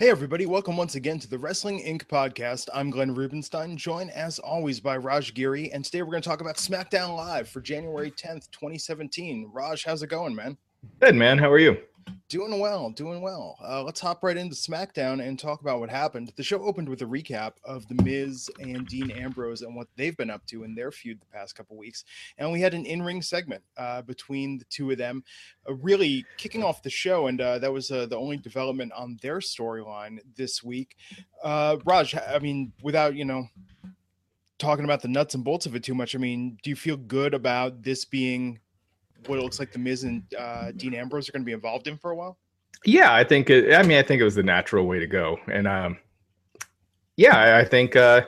Hey, everybody, welcome once again to the Wrestling Inc. podcast. I'm Glenn Rubenstein, joined as always by Raj Giri. And today we're going to talk about SmackDown Live for January 10th, 2017. Raj, how's it going, man? Good, man. How are you? Doing well, doing well. Uh, let's hop right into SmackDown and talk about what happened. The show opened with a recap of The Miz and Dean Ambrose and what they've been up to in their feud the past couple weeks. And we had an in ring segment uh, between the two of them, uh, really kicking off the show. And uh, that was uh, the only development on their storyline this week. Uh, Raj, I mean, without, you know, talking about the nuts and bolts of it too much, I mean, do you feel good about this being what it looks like the Miz and uh, Dean Ambrose are going to be involved in for a while? Yeah, I think. It, I mean, I think it was the natural way to go, and um, yeah, I, I think uh,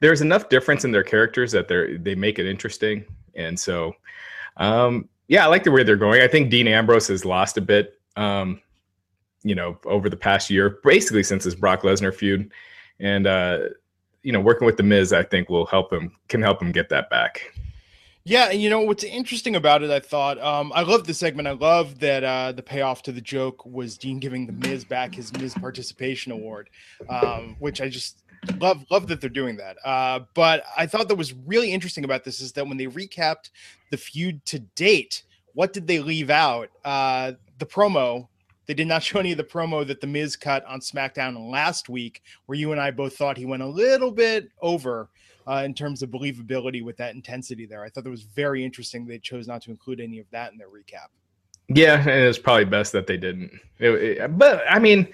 there's enough difference in their characters that they they make it interesting, and so um, yeah, I like the way they're going. I think Dean Ambrose has lost a bit, um, you know, over the past year, basically since his Brock Lesnar feud, and uh, you know, working with the Miz, I think will help him can help him get that back. Yeah, and you know what's interesting about it, I thought, um, I love the segment. I love that uh, the payoff to the joke was Dean giving the Miz back his Miz participation award, um, which I just love love that they're doing that. Uh, but I thought that was really interesting about this is that when they recapped the feud to date, what did they leave out? Uh, the promo. They did not show any of the promo that the Miz cut on SmackDown last week, where you and I both thought he went a little bit over uh, in terms of believability with that intensity there. I thought that was very interesting. They chose not to include any of that in their recap. Yeah, and it's probably best that they didn't. It, it, but I mean,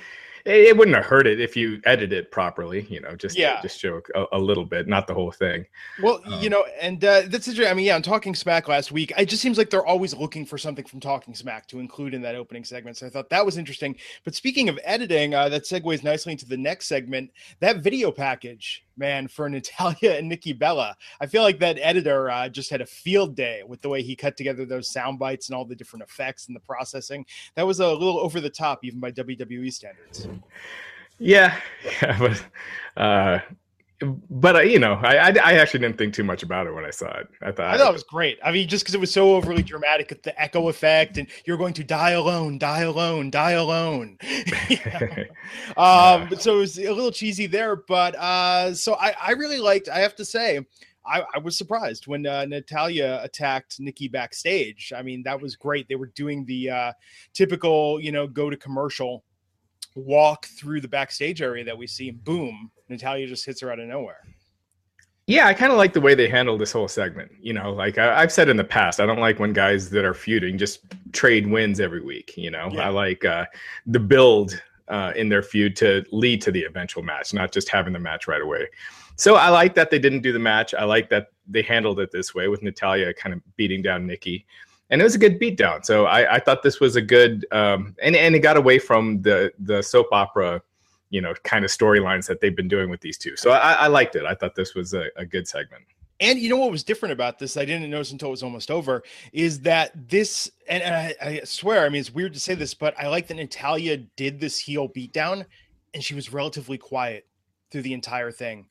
it, wouldn't have hurt it if you edit it properly. You know, just yeah. just show a, a, little bit, not the whole thing. Well, um, you know, and uh, that's I mean, yeah, on Talking Smack last week, it just seems like they're always looking for something from Talking Smack to include in that opening segment. So I thought that was interesting. But speaking of editing, uh, that segues nicely into the next segment. That video package man, for Natalya and Nikki Bella. I feel like that editor uh, just had a field day with the way he cut together those sound bites and all the different effects and the processing. That was a little over the top, even by WWE standards. Yeah, yeah, but uh, but uh, you know, I, I, I actually didn't think too much about it when I saw it. I thought I thought it was great. I mean, just because it was so overly dramatic with the echo effect, and you're going to die alone, die alone, die alone. um, so it was a little cheesy there, but uh, so I I really liked. I have to say. I, I was surprised when uh, Natalya attacked Nikki backstage. I mean, that was great. They were doing the uh, typical, you know, go to commercial walk through the backstage area that we see. And boom, Natalya just hits her out of nowhere. Yeah, I kind of like the way they handle this whole segment. You know, like I, have said in the past, I don't like when guys that are feuding just trade wins every week. You know, yeah. I like uh, the build uh, in their feud to lead to the eventual match, not just having the match right away. So I like that they didn't do the match. I like that they handled it this way with Natalya kind of beating down Nikki and it was a good beatdown. So I, I thought this was a good, um, and and it got away from the the soap opera, you know, kind of storylines that they've been doing with these two. So I, I liked it. I thought this was a, a good segment. And you know what was different about this? I didn't notice until it was almost over. Is that this? And, and I, I, swear, I mean, it's weird to say this, but I like that Natalya did this heel beatdown, and she was relatively quiet through the entire thing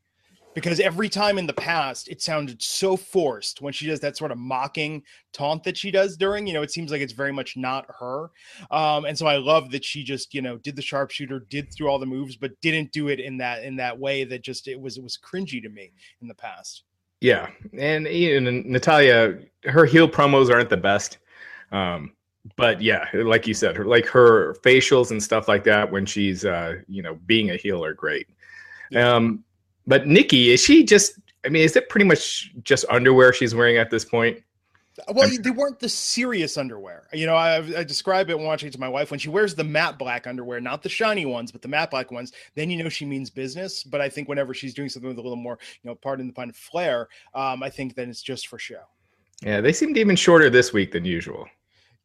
because every time in the past it sounded so forced when she does that sort of mocking taunt that she does during you know it seems like it's very much not her. Um, and so i love that she just you know did the sharpshooter did through all the moves but didn't do it in that in that way that just it was it was cringy to me in the past. Yeah. And you know, natalya her heel promos aren't the best. Um, but yeah like you said her like her facials and stuff like that when she's uh you know being a heel are great. Yeah. um but Nikki, is she just? I mean, is it pretty much just underwear she's wearing at this point? Well, they weren't the serious underwear. You know, I, I describe it watching it to my wife when she wears the matte black underwear, not the shiny ones, but the matte black ones. Then you know she means business. But I think whenever she's doing something with a little more, you know, pardon the pun, flair, um, I think then it's just for show. Yeah, they seemed even shorter this week than usual.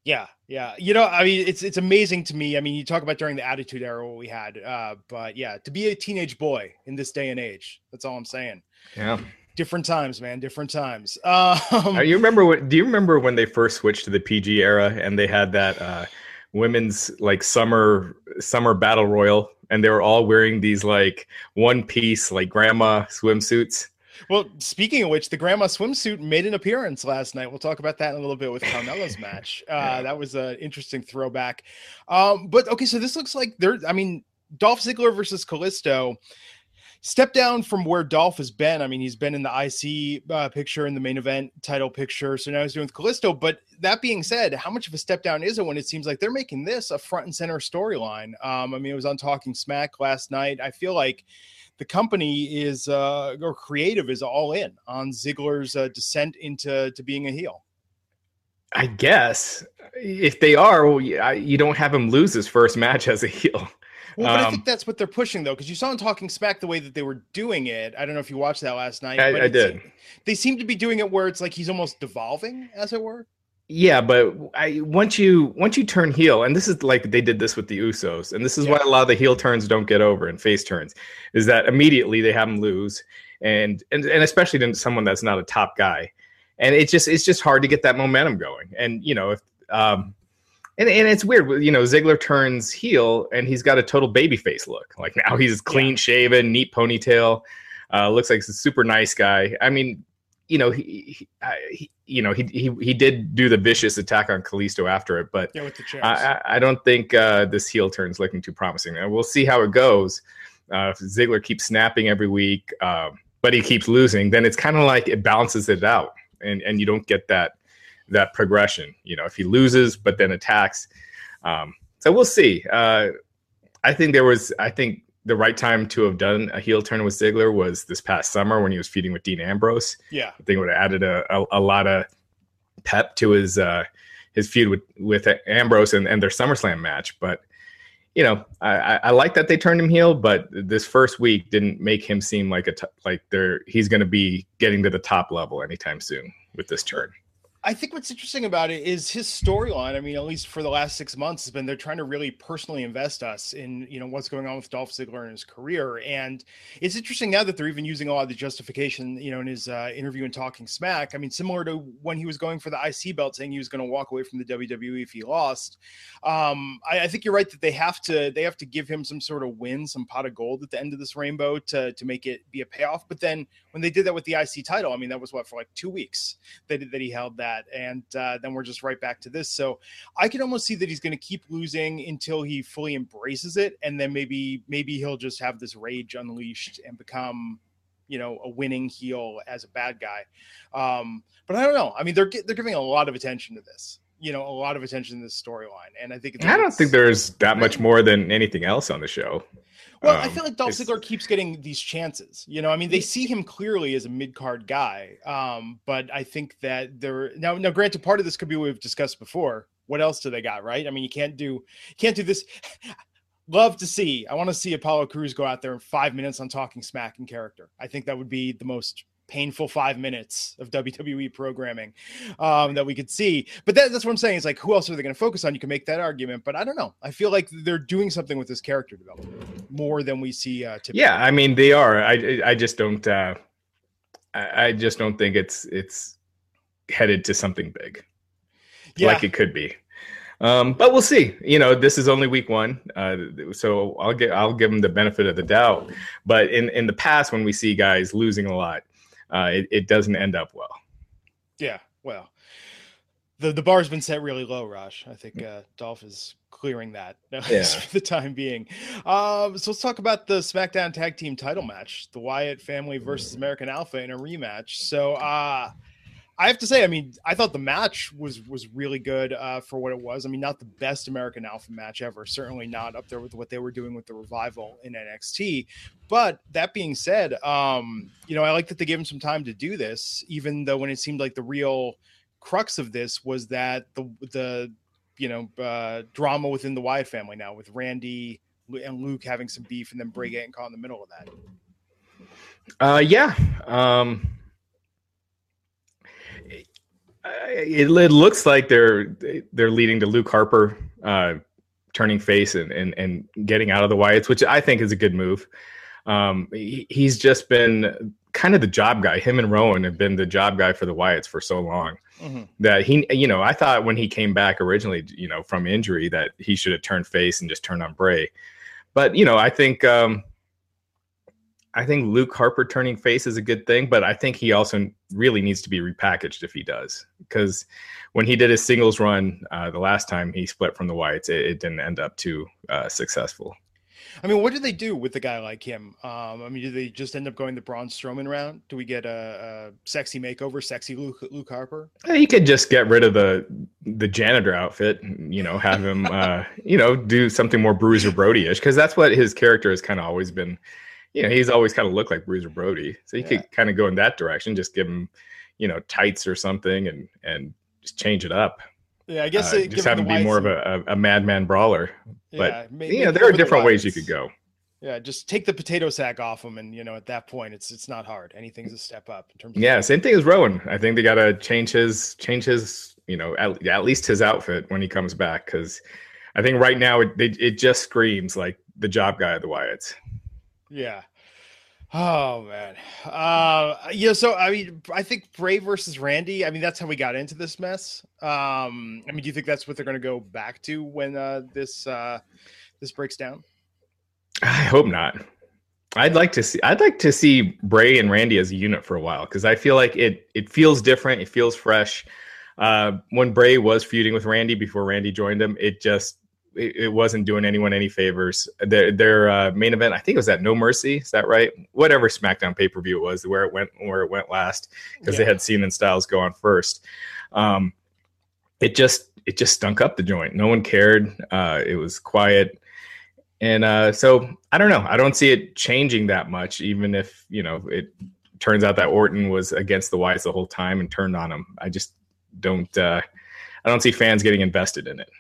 Yeah, yeah. You know, I mean, it's it's amazing to me. I mean, you talk about during the Attitude Era what we had, uh, but yeah, to be a teenage boy in this day and age, that's all I'm saying. Yeah. Different times, man. Different times. Um, you remember what? Do you remember when they first switched to the PG era and they had that uh, women's like summer summer battle royal, and they were all wearing these like one piece like grandma swimsuits? Well, speaking of which, the grandma swimsuit made an appearance last night. We'll talk about that in a little bit with Carmella's match. Uh, yeah. That was an interesting throwback. Um, but okay, so this looks like they're. I mean, Dolph Ziggler versus Kalisto step down from where Dolph has been. I mean, he's been in the IC uh, picture, in the main event title picture. So now he's doing with Kalisto. But that being said, how much of a step down is it when it seems like they're making this a front and center storyline? Um, I mean, it was on Talking Smack last night. I feel like the company is, uh, or creative is all in on Ziggler's uh, descent into to being a heel. I guess if they are, well, you don't have him lose his first match as a heel. Well, but um, I think that's what they're pushing though, because you saw him talking smack the way that they were doing it. I don't know if you watched that last night. I, I did. They seem to be doing it where it's like he's almost devolving, as it were. Yeah, but I once you once you turn heel, and this is like they did this with the Usos, and this is yeah. why a lot of the heel turns don't get over and face turns, is that immediately they have them lose, and and and especially to someone that's not a top guy, and it's just it's just hard to get that momentum going, and you know if um and, and it's weird, you know, Ziggler turns heel and he's got a total baby face look. Like now he's clean shaven, neat ponytail, uh, looks like a super nice guy. I mean, you know, he, he, you know, he, he he did do the vicious attack on Kalisto after it, but yeah, I, I don't think uh, this heel turn is looking too promising. And we'll see how it goes. Uh, if Ziggler keeps snapping every week, um, but he keeps losing, then it's kind of like it balances it out, and and you don't get that that progression. You know, if he loses but then attacks, um, so we'll see. Uh, I think there was, I think the right time to have done a heel turn with Ziggler was this past summer when he was feuding with Dean Ambrose. Yeah, I think it would have added a, a, a lot of pep to his uh, his feud with with Ambrose and, and their SummerSlam match. But you know, I, I like that they turned him heel, but this first week didn't make him seem like a t- like they're he's going to be getting to the top level anytime soon with this turn. I think what's interesting about it is his storyline. I mean, at least for the last six months, has been they're trying to really personally invest us in you know what's going on with Dolph Ziggler and his career, and it's interesting now that they're even using a lot of the justification, you know, in his uh, interview and talking smack. I mean, similar to when he was going for the IC belt, saying he was going to walk away from the WWE if he lost. Um, I, I, think you're right that they have to they have to give him some sort of win, some pot of gold at the end of this rainbow to to make it be a payoff. But then when they did that with the IC title, I mean, that was what for like two weeks that that he held that that, and uh, then we're just right back to this. So I can almost see that he's going to keep losing until he fully embraces it, and then maybe maybe he'll just have this rage unleashed and become you know a winning heel as a bad guy. Um, but I don't know. I mean, they're they're giving a lot of attention to this. You know, a lot of attention to this storyline, and I think I don't think there's that much more than anything else on the show. Well, um, I feel like Dolph Ziggler keeps getting these chances. You know, I mean, they see him clearly as a mid card guy, um, but I think that they're now. Now, granted, part of this could be what we've discussed before. What else do they got? Right? I mean, you can't do you can't do this. Love to see. I want to see Apollo Crews go out there in five minutes on talking smack and character. I think that would be the most painful five minutes of WWE programming um, that we could see. But that, that's what I'm saying. Is like, who else are they going to focus on? You can make that argument, but I don't know. I feel like they're doing something with this character development more than we see. Uh, typically. Yeah, I mean, they are. I I just don't. Uh, I, I just don't think it's it's headed to something big, yeah. like it could be. Um, but we'll see. You know, this is only week one, uh, so I'll get I'll give them the benefit of the doubt. But in in the past, when we see guys losing a lot, uh, it, it doesn't end up well. Yeah, well, the the bar's been set really low, Raj. I think uh, Dolph is clearing that yeah. for the time being. Um, so let's talk about the SmackDown Tag Team Title match: the Wyatt family versus American Alpha in a rematch. So, uh, I have to say, I mean, I thought the match was was really good uh, for what it was. I mean, not the best American Alpha match ever, certainly not up there with what they were doing with the revival in NXT. But that being said, um, you know, I like that they gave him some time to do this, even though when it seemed like the real crux of this was that the the you know uh, drama within the Wyatt family now with Randy and Luke having some beef, and then Bray getting caught in the middle of that. Uh, yeah. Um it, it, looks like they're they're leading to Luke Harper uh, turning face and, and and getting out of the Wyatts, which I think is a good move. Um, he, he's just been kind of the job guy. Him and Rowan have been the job guy for the Wyatts for so long mm-hmm. that he, you know, I thought when he came back originally, you know, from injury that he should have turned face and just turned on Bray. But you know, I think um, I think Luke Harper turning face is a good thing, but I think he also really needs to be repackaged if he does. Because when he did his singles run uh, the last time he split from the Wyatts, it, it didn't end up too uh, successful. I mean, what do they do with a guy like him? Um, I mean, do they just end up going the Braun Strowman route? Do we get a, a sexy makeover, sexy Luke, Luke Harper? He could just get rid of the the janitor outfit. You know, have him, uh, you know, do something more Bruiser Brody-ish because that's what his character has kind of always been. You know, he's always kind of looked like Bruiser Brody, so you yeah. could kind of go in that direction. Just give him, you know, tights or something, and and just change it up. Yeah, I guess uh, just have him be more of a, a, a madman brawler. But yeah, maybe, you know, there are different the ways you could go. Yeah, just take the potato sack off him, and you know, at that point, it's it's not hard. Anything's a step up in terms. Of yeah, same thing as Rowan. I think they got to change his change his you know at, at least his outfit when he comes back because I think right now it, it it just screams like the job guy of the Wyatts. Yeah, Oh man, uh, yeah. So I mean, I think Bray versus Randy. I mean, that's how we got into this mess. Um, I mean, do you think that's what they're going to go back to when uh, this uh, this breaks down? I hope not. I'd like to see. I'd like to see Bray and Randy as a unit for a while because I feel like it. It feels different. It feels fresh. Uh, when Bray was feuding with Randy before Randy joined him, it just it, it, wasn't doing anyone any favors. Their their uh, main event, I think it was at No Mercy. Is that right? Whatever SmackDown pay per view it was, where it went where it went last, because yeah. they had Cena and Styles go on first. Um, it just it just stunk up the joint. No one cared. Uh, it was quiet, and uh, so I don't know. I don't see it changing that much, even if you know it turns out that Orton was against the Wyatts the whole time and turned on him. I just don't. Uh, I don't see fans getting invested in it.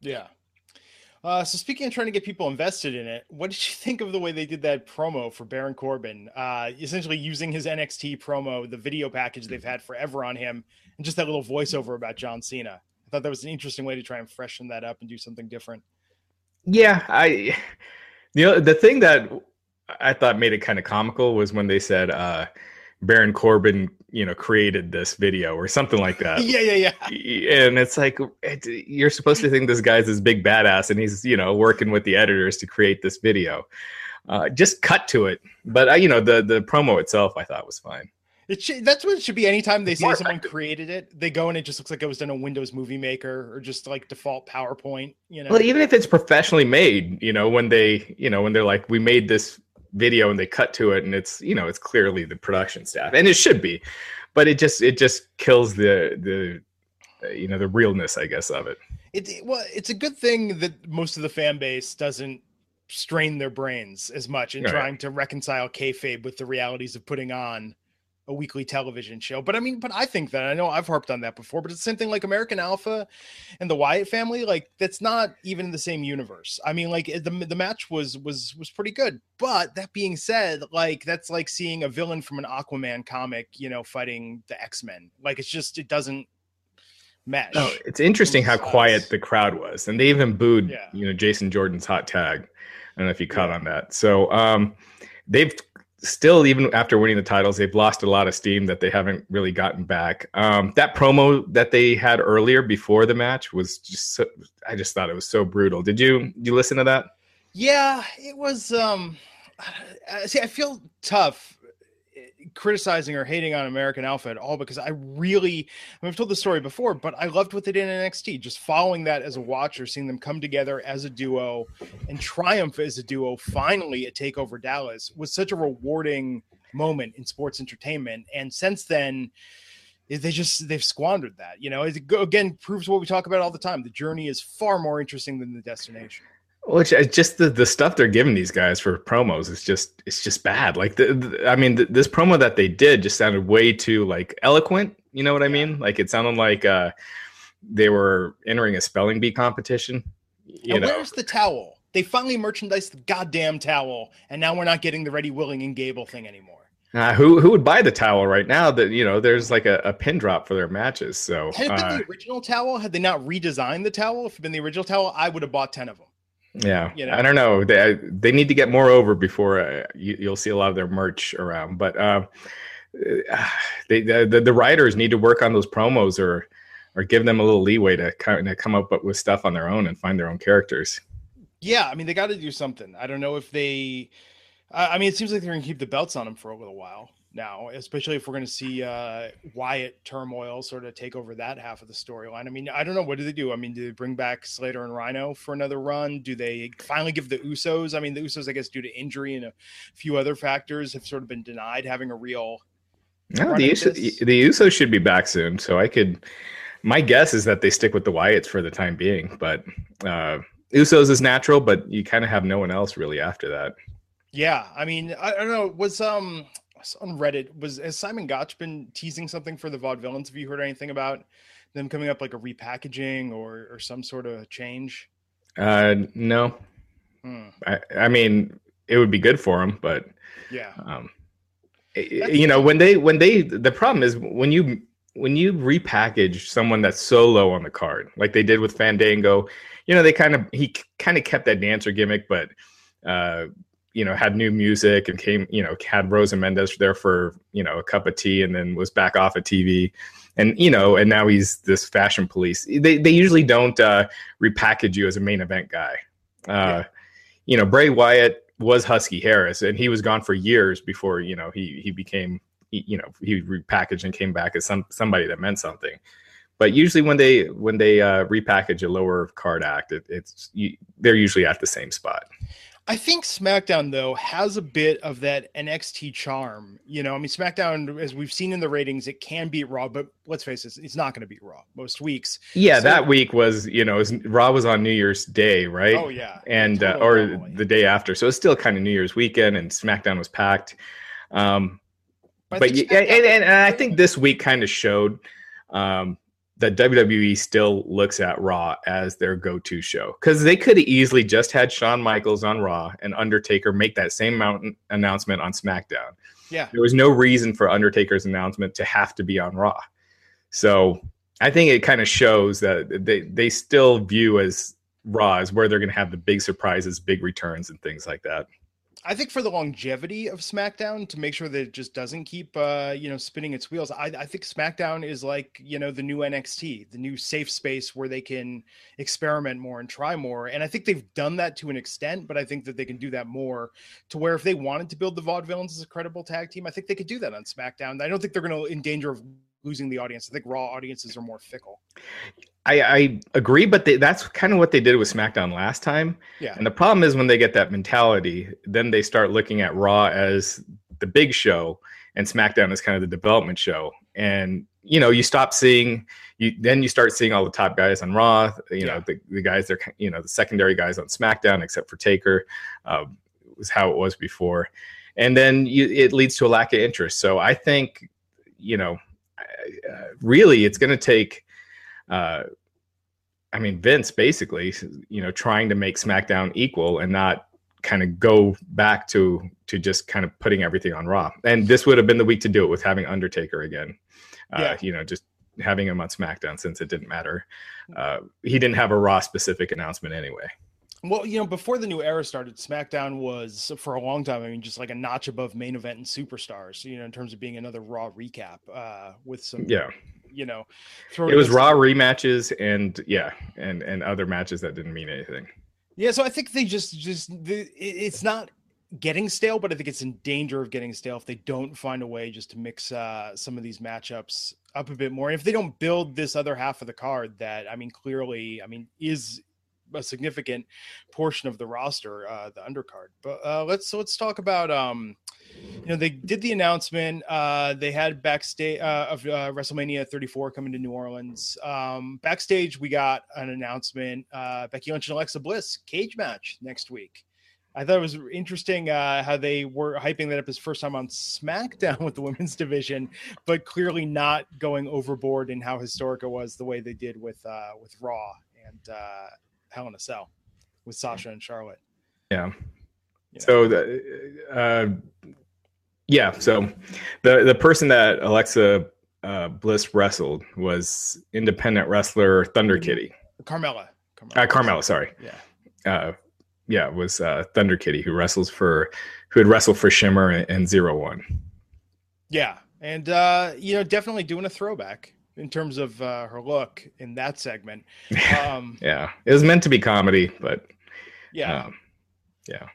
Yeah, uh, so speaking of trying to get people invested in it, what did you think of the way they did that promo for Baron Corbin? Uh, essentially using his NXT promo, the video package they've had forever on him, and just that little voiceover about John Cena. I thought that was an interesting way to try and freshen that up and do something different. Yeah, I, know, the thing that I thought made it kind of comical was when they said, uh, Baron Corbin, you know, created this video or something like that. yeah, yeah, yeah. And it's like it, you're supposed to think this guy's this big badass, and he's you know working with the editors to create this video. Uh, just cut to it. But uh, you know, the the promo itself, I thought was fine. It should, that's what it should be. Anytime they say someone created it, they go and it just looks like it was done a Windows Movie Maker or just like default PowerPoint. You know, well, even if it's professionally made, you know, when they, you know, when they're like, we made this video and they cut to it and it's you know it's clearly the production staff and it should be but it just it just kills the the you know the realness i guess of it it well it's a good thing that most of the fan base doesn't strain their brains as much in right. trying to reconcile kayfabe with the realities of putting on a weekly television show. But I mean, but I think that I know I've harped on that before, but it's the same thing like American Alpha and the Wyatt family. Like that's not even in the same universe. I mean, like the the match was was was pretty good. But that being said, like that's like seeing a villain from an Aquaman comic, you know, fighting the X Men. Like it's just it doesn't mesh. Oh, it's interesting how quiet the crowd was, and they even booed, yeah. you know, Jason Jordan's hot tag. I don't know if you caught yeah. on that. So um, they've still, even after winning the titles, they've lost a lot of steam that they haven't really gotten back. Um, that promo that they had earlier before the match was just, so, I just thought it was so brutal. Did you, you listen to that? Yeah, it was. Um, see, I feel tough criticizing or hating on American Alpha at all because I really, I I've told the story before, but I loved what they did in NXT. Just following that as a watcher, seeing them come together as a duo and triumph as a duo finally at Takeover Dallas was such a rewarding moment in sports entertainment. And since then, eh, they just they've squandered that. You know, it again proves what we talk about all the time. The journey is far more interesting than the destination. Which is just the, the stuff they're giving these guys for promos is just it's just bad. Like the, the I mean, the, this promo that they did just sounded way too like eloquent. You know what I mean? Like it sounded like uh, they were entering a spelling bee competition. You and know. where's the towel? They finally merchandised the goddamn towel, and now we're not getting the Ready, Willing, and Gable thing anymore. Uh, who who would buy the towel right now? That you know, there's like a, a pin drop for their matches. So had it been uh, the original towel, had they not redesigned the towel, if it had been the original towel, I would have bought ten of them. Yeah, you know? I don't know. They they need to get more over before uh, you, will see a lot of their merch around. But uh, they the, the writers need to work on those promos or or give them a little leeway to kind of come up with stuff on their own and find their own characters. Yeah, I mean they got to do something. I don't know if they. I mean, it seems like they're going to keep the belts on them for a little while. Now, especially if we're going to see uh, Wyatt turmoil sort of take over that half of the storyline. I mean, I don't know. What do they do? I mean, do they bring back Slater and Rhyno for another run? Do they finally give the Usos? I mean, the Usos, I guess, due to injury and a few other factors, have sort of been denied having a real. No, the Usos, the Usos should be back soon. So I could. My guess is that they stick with the Wyatts for the time being, but uh, Usos is natural, but you kind of have no one else really after that. Yeah, I mean, I, I don't know. Was um on Reddit was has Simon Gotch been teasing something for the Vaudevillains? Have you heard anything about them coming up like a repackaging or or some sort of change? Uh, no. Hmm. I I mean, it would be good for them, but yeah. Um, you know, when they when they the problem is when you when you repackage someone that's so low on the card, like they did with Fandango, you know, they kind of he kind of kept that dancer gimmick, but uh, you know, had new music and came, you know, had Rosa Mendes there for, you know, a cup of tea and then was back off of TV. And, you know, and now he's this fashion police. They, they usually don't uh, repackage you as a main event guy. Uh, yeah. You know, Bray Wyatt was Husky Harris and he was gone for years before, you know, he, he became, you know, he repackaged and came back as some, somebody that meant something. But usually when they, when they uh, repackage a lower card act, it, it's, you, they're usually at the same spot. I think SmackDown though has a bit of that NXT charm. You know, I mean, SmackDown, as we've seen in the ratings, it can beat Raw, but let's face it, it's not going to beat Raw most weeks. Yeah, so, that week was, you know, was, Raw was on New Year's Day, right? Oh yeah, and uh, or the day after, so it's still kind of New Year's weekend, and SmackDown was packed. Um, but, but yeah, and, and, and, I think this week kind of showed. Um, that WWE still looks at Raw as their go-to show because they could easily just had Shawn Michaels on Raw and Undertaker make that same mountain announcement on SmackDown. Yeah, there was no reason for Undertaker's announcement to have to be on Raw. So I think it kind of shows that they they still view as Raw as where they're going to have the big surprises, big returns, and things like that. I think for the longevity of SmackDown to make sure that it just doesn't keep uh, you know spinning its wheels, I, I think SmackDown is like you know the new NXT, the new safe space where they can experiment more and try more. And I think they've done that to an extent, but I think that they can do that more to where if they wanted to build the Vaudevillains as a credible tag team, I think they could do that on SmackDown. I don't think they're going to in danger of losing the audience. I think Raw audiences are more fickle. I, I agree, but they, that's kind of what they did with SmackDown last time. Yeah. And the problem is when they get that mentality, then they start looking at Raw as the big show and SmackDown as kind of the development show. And you know, you stop seeing you then you start seeing all the top guys on Raw. You yeah. know, the, the guys they're you know the secondary guys on SmackDown, except for Taker, uh, was how it was before. And then you, it leads to a lack of interest. So I think, you know, uh, really it's going to take uh, I mean, Vince basically, you know, trying to make SmackDown equal and not kind of go back to to just kind of putting everything on Raw. And this would have been the week to do it with having Undertaker again. Uh. You know, just having him on SmackDown since it didn't matter. Uh, he didn't have a Raw specific announcement anyway. Well, you know, before the new era started, SmackDown was for a long time. I mean, just like a notch above main event and superstars. You know, in terms of being another Raw recap uh, with some yeah you know, it was raw rematches and yeah, and and other matches that didn't mean anything. Yeah, so I think they just just it's not getting stale, but I think it's in danger of getting stale if they don't find a way just to mix uh, some of these matchups up a bit more. And if they don't build this other half of the card, that I mean, clearly, I mean, is a significant portion of the roster, uh, the undercard. But uh, let's so let's talk about um, you know, they did the announcement. Uh, they had backstage uh, of uh, WrestleMania 34 coming to New Orleans. Um, backstage, we got an announcement: uh, Becky Lynch and Alexa Bliss cage match next week. I thought it was interesting uh, how they were hyping that up as first time on SmackDown with the women's division, but clearly not going overboard in how historic it was the way they did with uh, with Raw and uh, Hell in a Cell with Sasha and Charlotte. Yeah. So the, uh, yeah, so the the person that Alexa uh, Bliss wrestled was independent wrestler Thunder mm-hmm. Kitty. Carmella. Carmella, uh, Carmella sorry. Yeah. Uh, yeah, it was uh, Thunder Kitty who wrestles for who had wrestled for Shimmer and, and Zero One. Yeah, and uh, you know, definitely doing a throwback in terms of uh, her look in that segment. Um, yeah, it was meant to be comedy, but yeah, um, yeah.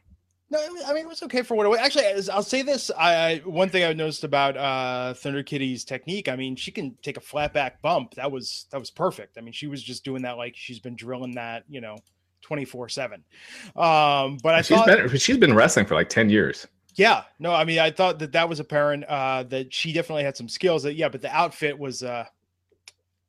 No, I mean it was okay for what it was. Actually, I'll say this: I one thing I noticed about uh, Thunder Kitty's technique. I mean, she can take a flat back bump. That was that was perfect. I mean, she was just doing that like she's been drilling that, you know, twenty four seven. Um, but I she's thought been she's been wrestling for like ten years. Yeah, no, I mean, I thought that that was apparent. Uh, that she definitely had some skills. That yeah, but the outfit was uh,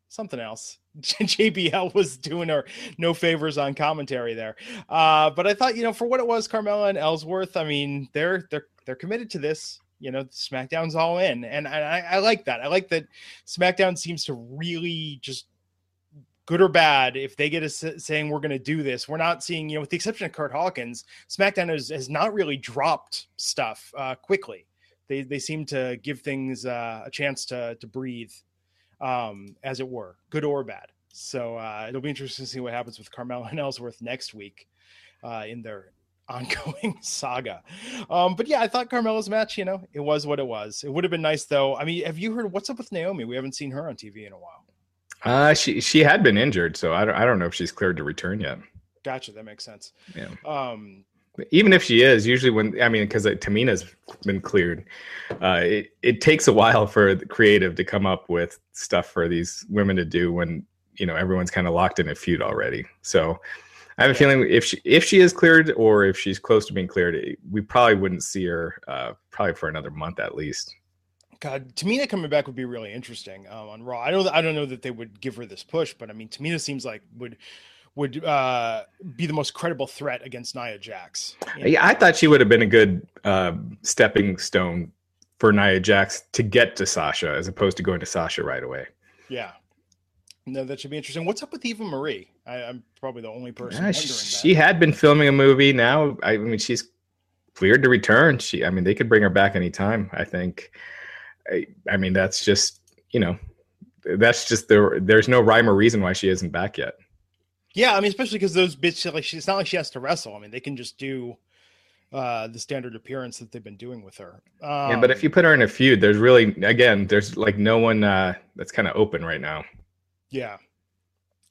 something else. JBL was doing her no favors on commentary there. Uh, but I thought, you know, for what it was, Carmella and Ellsworth, I mean, they're they're they're committed to this. You know, SmackDown's all in, and I, I like that. I like that SmackDown seems to really just good or bad, if they get us saying we're going to do this, we're not seeing, you know, with the exception of Curt Hawkins, SmackDown has, has not really dropped stuff uh, quickly. They, they seem to give things uh, a chance to, to breathe um, as it were, good or bad. So uh, it'll be interesting to see what happens with Carmella and Ellsworth next week uh, in their ongoing saga. Um, but yeah, I thought Carmella's match, you know, it was what it was. It would have been nice though. I mean, have you heard what's up with Naomi? We haven't seen her on TV in a while. Uh, she she had been injured, so I don't I don't know if she's cleared to return yet. Gotcha, that makes sense. Yeah. Um, even if she is, usually when I mean, because like, Tamina's been cleared, uh, it it takes a while for the creative to come up with stuff for these women to do when you know everyone's kind of locked in a feud already. So I have a feeling if she if she is cleared or if she's close to being cleared, we probably wouldn't see her uh, probably for another month at least. God, Tamina coming back would be really interesting um, on Raw. I don't I don't know that they would give her this push, but I mean Tamina seems like would would uh, be the most credible threat against Nia Jax. Yeah, I thought she would have been a good uh, stepping stone for Nia Jax to get to Sasha as opposed to going to Sasha right away. Yeah. No, that should be interesting. What's up with Eva Marie? I, am probably the only person. Yeah, she, she, had been filming a movie. Now, I mean, she's cleared to return. She, I mean, they could bring her back anytime. I think. I, I mean, that's just you know, that's just there. There's no rhyme or reason why she isn't back yet. Yeah, I mean, especially because those bitches, like, she, it's not like she has to wrestle. I mean, they can just do uh the standard appearance that they've been doing with her. Um, yeah, but if you put her in a feud, there's really, again, there's like no one uh that's kind of open right now. Yeah.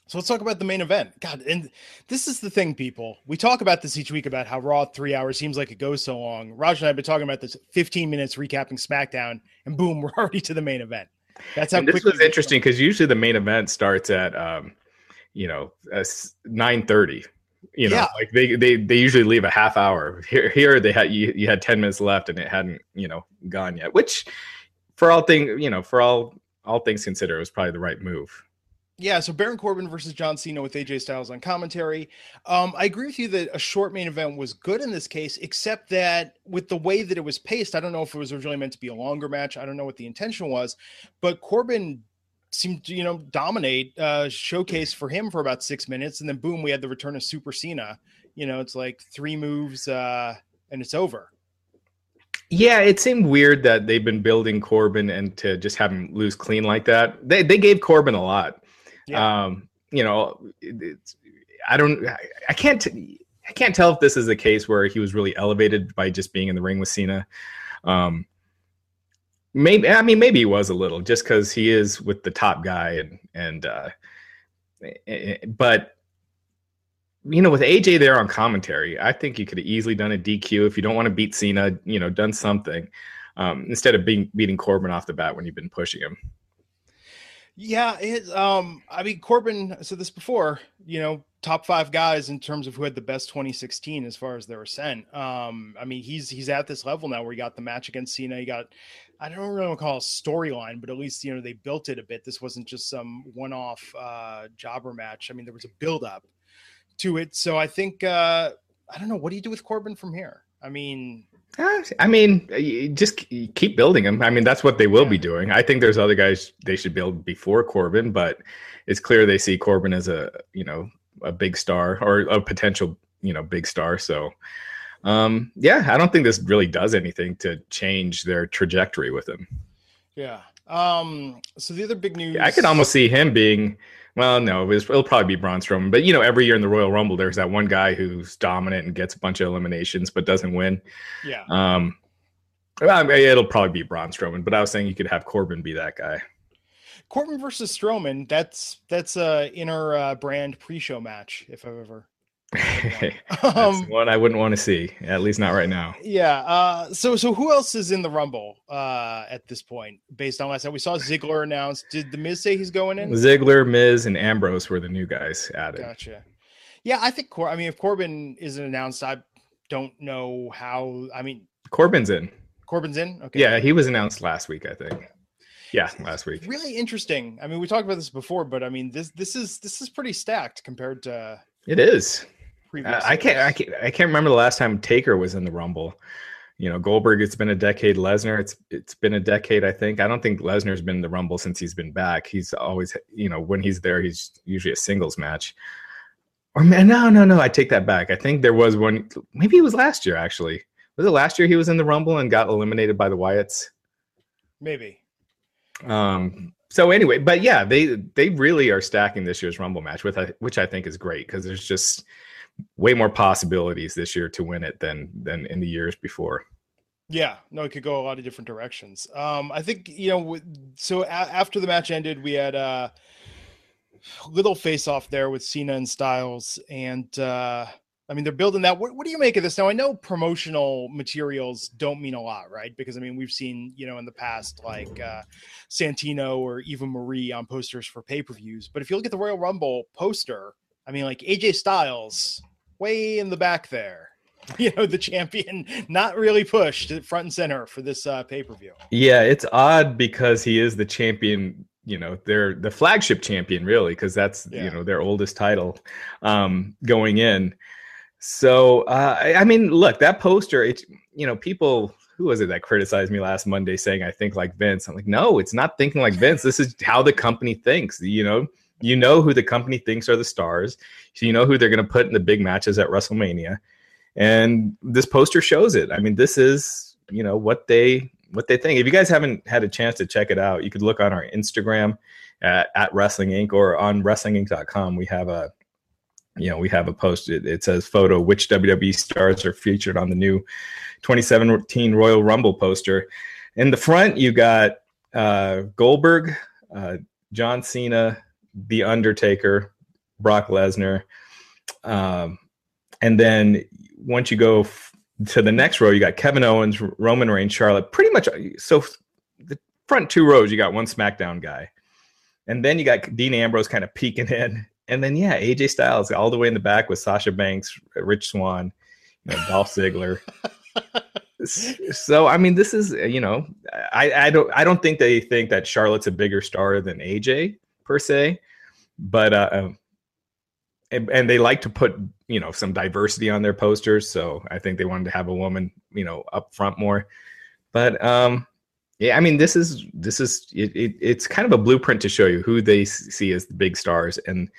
So let's talk about the main event. God, and this is the thing, people. We talk about this each week about how Raw three hours seems like it goes so long. Raj and I have been talking about this 15 minutes recapping SmackDown, and boom, we're already to the main event. That's how. And this was interesting because usually the main event starts at um, you know, nine thirty. You know, yeah. like they, they they usually leave a half hour. Here here they had you, you had ten minutes left and it hadn't you know gone yet. Which, for all thing you know, for all all things considered, it was probably the right move. Yeah, so Baron Corbin versus John Cena with AJ Styles on commentary. Um, I agree with you that a short main event was good in this case, except that with the way that it was paced, I don't know if it was originally meant to be a longer match. I don't know what the intention was, but Corbin seemed to you know dominate uh showcase for him for about six minutes and then boom we had the return of super cena. You know it's like three moves uh and it's over. Yeah it seemed weird that they've been building corbin and to just have him lose clean like that. They they gave corbin a lot. Yeah. um you know it's i don't i can't i can't tell if this is a case where he was really elevated by just being in the ring with cena. Um maybe I mean maybe he was a little just because he is with the top guy and and uh, eh, eh, but you know with AJ there on commentary, I think you could have easily done a DQ if you don't want to beat Cena, you know, done something um, instead of being beating Corbin off the bat when you've been pushing him. Yeah, it, um, I mean Corbin I said this before, you know, top five guys in terms of who had the best 2016 as far as their ascent. Um, I mean, he's he's at this level now where he got the match against Cena, he got I don't really want to call it storyline, but at least you know they built it a bit. This wasn't just some one-off uh, jobber match. I mean, there was a build-up to it. So I think uh, I don't know. What do you do with Corbin from here? I mean, uh, I mean, just keep building him. I mean, that's what they will yeah. be doing. I think there's other guys they should build before Corbin, but it's clear they see Corbin as a you know a big star or a potential you know big star. So um, yeah, I don't think this really does anything to change their trajectory with him. Yeah. Um, so the other big news, yeah, I could almost see him being. Well, no, it was, it'll probably be Braun Strowman. But you know, every year in the Royal Rumble, there's that one guy who's dominant and gets a bunch of eliminations but doesn't win. Yeah. Um, well, it'll probably be Braun Strowman, but I was saying you could have Corbin be that guy. Corbin versus Strowman. That's that's a inner uh, brand pre-show match, if I've ever um, one I wouldn't want to see, at least not right now. Yeah. Uh, so, so who else is in the Rumble uh, at this point? Based on last night, we saw Ziggler announced. Did the Miz say he's going in? Ziggler, Miz, and Ambrose were the new guys added. Gotcha. Yeah, I think. Cor- I mean, if Corbin isn't announced, I don't know how. I mean, Corbin's in. Corbin's in. Okay. Yeah, he was announced last week, I think. Yeah, last week. Really interesting. I mean, we talked about this before, but I mean, this this is this is pretty stacked compared to. It is. Uh, I can't, I can't. I can't remember the last time Taker was in the Rumble. You know, Goldberg. It's been a decade. Lesnar. It's it's been a decade. I think. I don't think Lesnar's been in the Rumble since he's been back. He's always, you know, when he's there, he's usually a singles match. Or man, no, no, no. I take that back. I think there was one. Maybe it was last year. Actually, was it last year he was in the Rumble and got eliminated by the Wyatts? Maybe. Um. So anyway, but yeah, they they really are stacking this year's Rumble match with which I think is great because there's just way more possibilities this year to win it than than in the years before. Yeah, no, it could go a lot of different directions. Um, I think you know. So a- after the match ended, we had a little face off there with Cena and Styles, and uh, I mean, they're building that. What, what, do you make of this? Now, I know promotional materials don't mean a lot, right? Because I mean, we've seen, you know, in the past, like uh, Santino or Eva Marie on posters for pay per views. But if you look at the Royal Rumble poster, I mean, like AJ Styles, way in the back there, you know, the champion, not really pushed front and center for this uh, pay per view. Yeah, it's odd because he is the champion you know they're the flagship champion really because that's yeah. you know their oldest title um going in so uh, I, I, mean, look, that poster. It's you know, people. Who was it that criticized me last Monday saying I think like Vince? I'm like, no, it's not thinking like Vince. This is how the company thinks. You know, you know who the company thinks are the stars. So you know who they're going to put in the big matches at WrestleMania, and this poster shows it. I mean, this is you know what they what they think. If you guys haven't had a chance to check it out, you could look on our Instagram at, at Wrestling Inc. or on WrestlingInc.com. We have a you know, we have a post. It, it, says photo which WWE stars are featured on the new 2017 Royal Rumble poster. In the front, you got uh, Goldberg, uh, John Cena, The Undertaker, Brock Lesnar, um, and then once you go f- to the next row, you got Kevin Owens, Roman Reigns, Charlotte. Pretty much, so the front two rows, you got one SmackDown guy, and then you got Dean Ambrose kind of peeking in and then yeah, AJ Styles all the way in the back with Sasha Banks, Rich Swann, you know, Dolph Ziggler. so I mean, this is you know, I I don't I don't think they think that Charlotte's a bigger star than AJ per se, but uh, um, and, and they like to put you know some diversity on their posters. So I think they wanted to have a woman you know up front more, but um yeah, I mean, this is this is it, it, it's kind of a blueprint to show you who they see as the big stars, and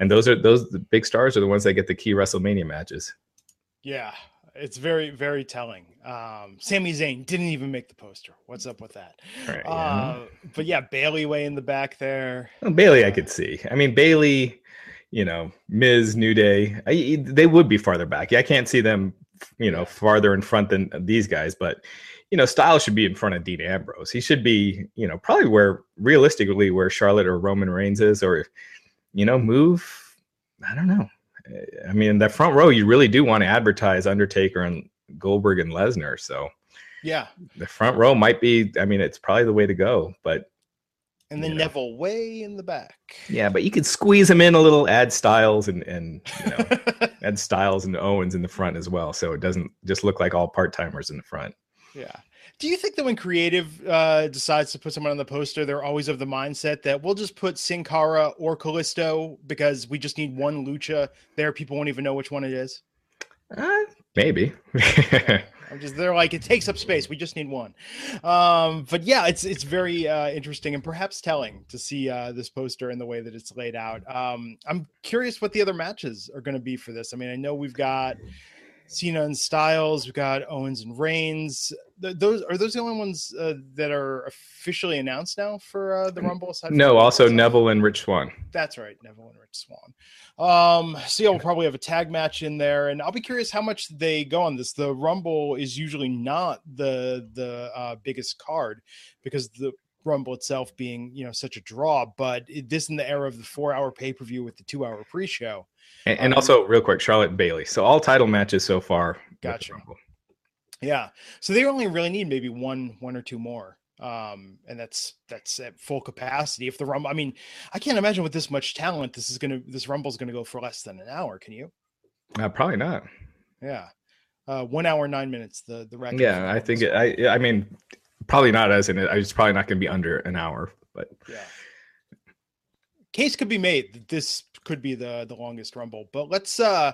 and those are those the big stars are the ones that get the key WrestleMania matches. Yeah, it's very very telling. Um, Sami Zayn didn't even make the poster. What's up with that? Right, uh, yeah. But yeah, Bayley way in the back there. Well, Bayley, I could see. I mean, Bayley, you know, Miz, New Day, I, they would be farther back. Yeah, I can't see them, you know, farther in front than these guys, but you know, Styles should be in front of Dean Ambrose. He should be, you know, probably where realistically where Charlotte or Roman Reigns is, or you know, move. I don't know. I mean, that front row, you really do want to advertise Undertaker and Goldberg and Lesnar. So, yeah, the front row might be. I mean, it's probably the way to go. But and then Neville know. way in the back. Yeah, but you could squeeze him in a little, add Styles and and you know, add Styles and Owens in the front as well, so it doesn't just look like all part timers in the front. Yeah. Do you think that when creative uh, decides to put someone on the poster, they're always of the mindset that we'll just put Sin Cara or Kalisto because we just need one lucha there? People won't even know which one it is. Uh, maybe. I'm just they're like it takes up space. We just need one. Um, but yeah, it's it's very uh, interesting and perhaps telling to see uh, this poster and the way that it's laid out. Um, I'm curious what the other matches are going to be for this. I mean, I know we've got Cena and Styles. We've got Owens and Reigns. Th- those are those the only ones uh, that are officially announced now for uh, the Rumble. no, also Neville and Rich Swann. That's right, Neville and Rich Swann. Um, so yeah, we'll probably have a tag match in there, and I'll be curious how much they go on this. The Rumble is usually not the the uh, biggest card because the Rumble itself being, you know, such a draw, but this in the era of the four hour pay per view with the two hour pre show. And, and um, also, real quick, Charlotte Bayley. So all title matches so far. Gotcha. Yeah. So they only really need maybe one, one or two more. Um, and that's that's at full capacity. If the rumble, I mean, I can't imagine with this much talent, this is gonna this rumble's gonna go for less than an hour. Can you? Uh, probably not. Yeah. Uh, one hour nine minutes. The the record. Yeah, I think it, I I mean probably not as in it. It's probably not going to be under an hour, but yeah. Case could be made that this could be the the longest rumble. But let's uh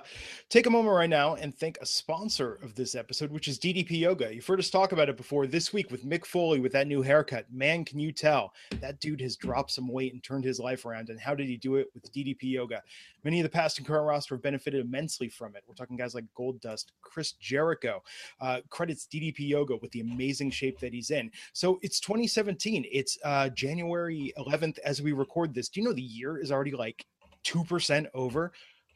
take a moment right now and thank a sponsor of this episode, which is DDP Yoga. You've heard us talk about it before this week with Mick Foley with that new haircut. Man, can you tell that dude has dropped some weight and turned his life around? And how did he do it with DDP Yoga? Many of the past and current roster have benefited immensely from it. We're talking guys like Goldust, Chris Jericho, uh, credits DDP Yoga with the amazing shape that he's in. So it's 2017. It's uh, January 11th as we record this. Do you know the year is already like 2% over.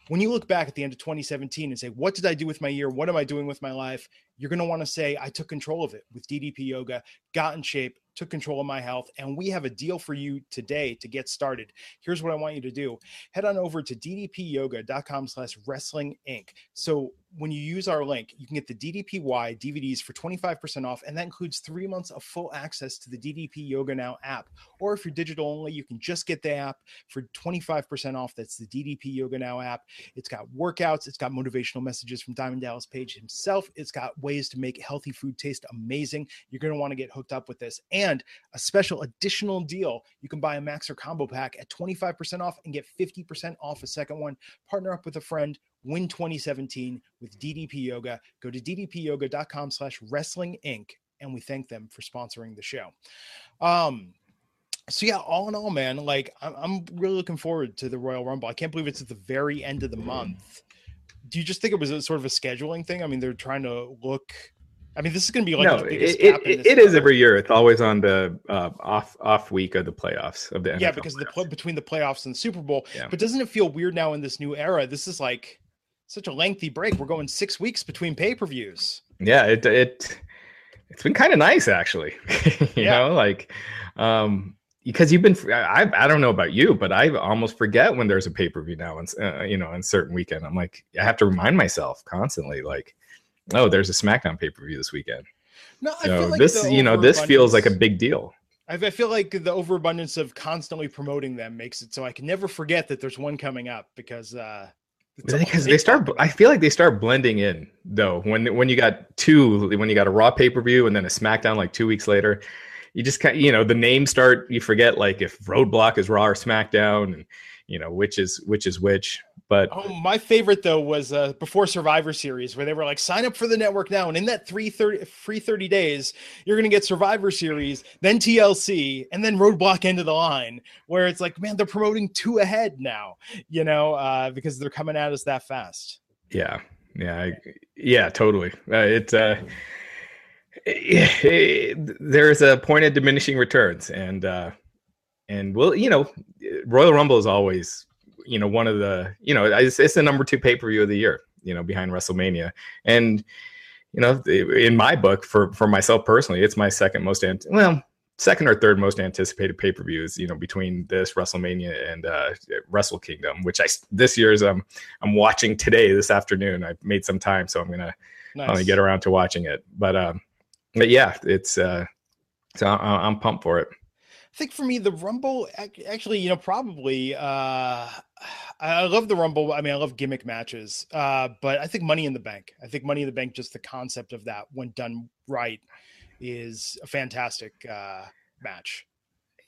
When you look back at the end of 2017 and say, What did I do with my year? What am I doing with my life? You're going to want to say, I took control of it with DDP Yoga, got in shape, took control of my health, and we have a deal for you today to get started. Here's what I want you to do head on over to ddpyoga.com slash wrestling inc. So when you use our link, you can get the DDPY DVDs for 25% off, and that includes three months of full access to the DDP Yoga Now app. Or if you're digital only, you can just get the app for 25% off. That's the DDP Yoga Now app. It's got workouts, it's got motivational messages from Diamond Dallas Page himself, it's got ways to make healthy food taste amazing. You're going to want to get hooked up with this. And a special additional deal you can buy a Maxer combo pack at 25% off and get 50% off a second one. Partner up with a friend win 2017 with DDP Yoga. Go to ddpyoga.com slash wrestling inc. And we thank them for sponsoring the show. Um, so yeah, all in all, man, like I'm really looking forward to the Royal Rumble. I can't believe it's at the very end of the month. Do you just think it was a sort of a scheduling thing? I mean, they're trying to look. I mean, this is going to be like no, it, it, it is every year. It's always on the uh, off off week of the playoffs of the NFL yeah, because playoffs. the between the playoffs and the Super Bowl. Yeah. But doesn't it feel weird now in this new era? This is like such a lengthy break. We're going six weeks between pay per views. Yeah, it it it's been kind of nice actually. you yeah. know, like um because you've been I I don't know about you, but I almost forget when there's a pay per view now, and uh, you know, on certain weekend. I'm like, I have to remind myself constantly, like, oh, there's a SmackDown pay per view this weekend. No, I so feel like this, you know, this feels like a big deal. I feel like the overabundance of constantly promoting them makes it so I can never forget that there's one coming up because uh, because they start i feel like they start blending in though when when you got two when you got a raw pay-per-view and then a smackdown like two weeks later you just kind of, you know the names start you forget like if roadblock is raw or smackdown and you know which is which is which but oh, my favorite though was uh, before Survivor Series, where they were like, sign up for the network now, and in that three thirty free thirty days, you're gonna get Survivor Series, then TLC, and then Roadblock End of the Line, where it's like, man, they're promoting two ahead now, you know, uh, because they're coming at us that fast. Yeah, yeah, I, yeah, totally. Uh, it's uh, there's a point of diminishing returns, and uh, and well, you know, Royal Rumble is always you know one of the you know it's, it's the number two pay per view of the year. You know behind WrestleMania, and you know in my book for for myself personally, it's my second most ant- well second or third most anticipated pay per views. You know between this WrestleMania and uh, Wrestle Kingdom, which I this year's um I'm watching today this afternoon. I made some time, so I'm gonna nice. only get around to watching it. But um, but yeah, it's uh, so I, I'm pumped for it. I think for me, the Rumble actually, you know, probably uh I love the Rumble. I mean, I love gimmick matches. Uh, but I think Money in the Bank. I think Money in the Bank, just the concept of that when done right, is a fantastic uh match.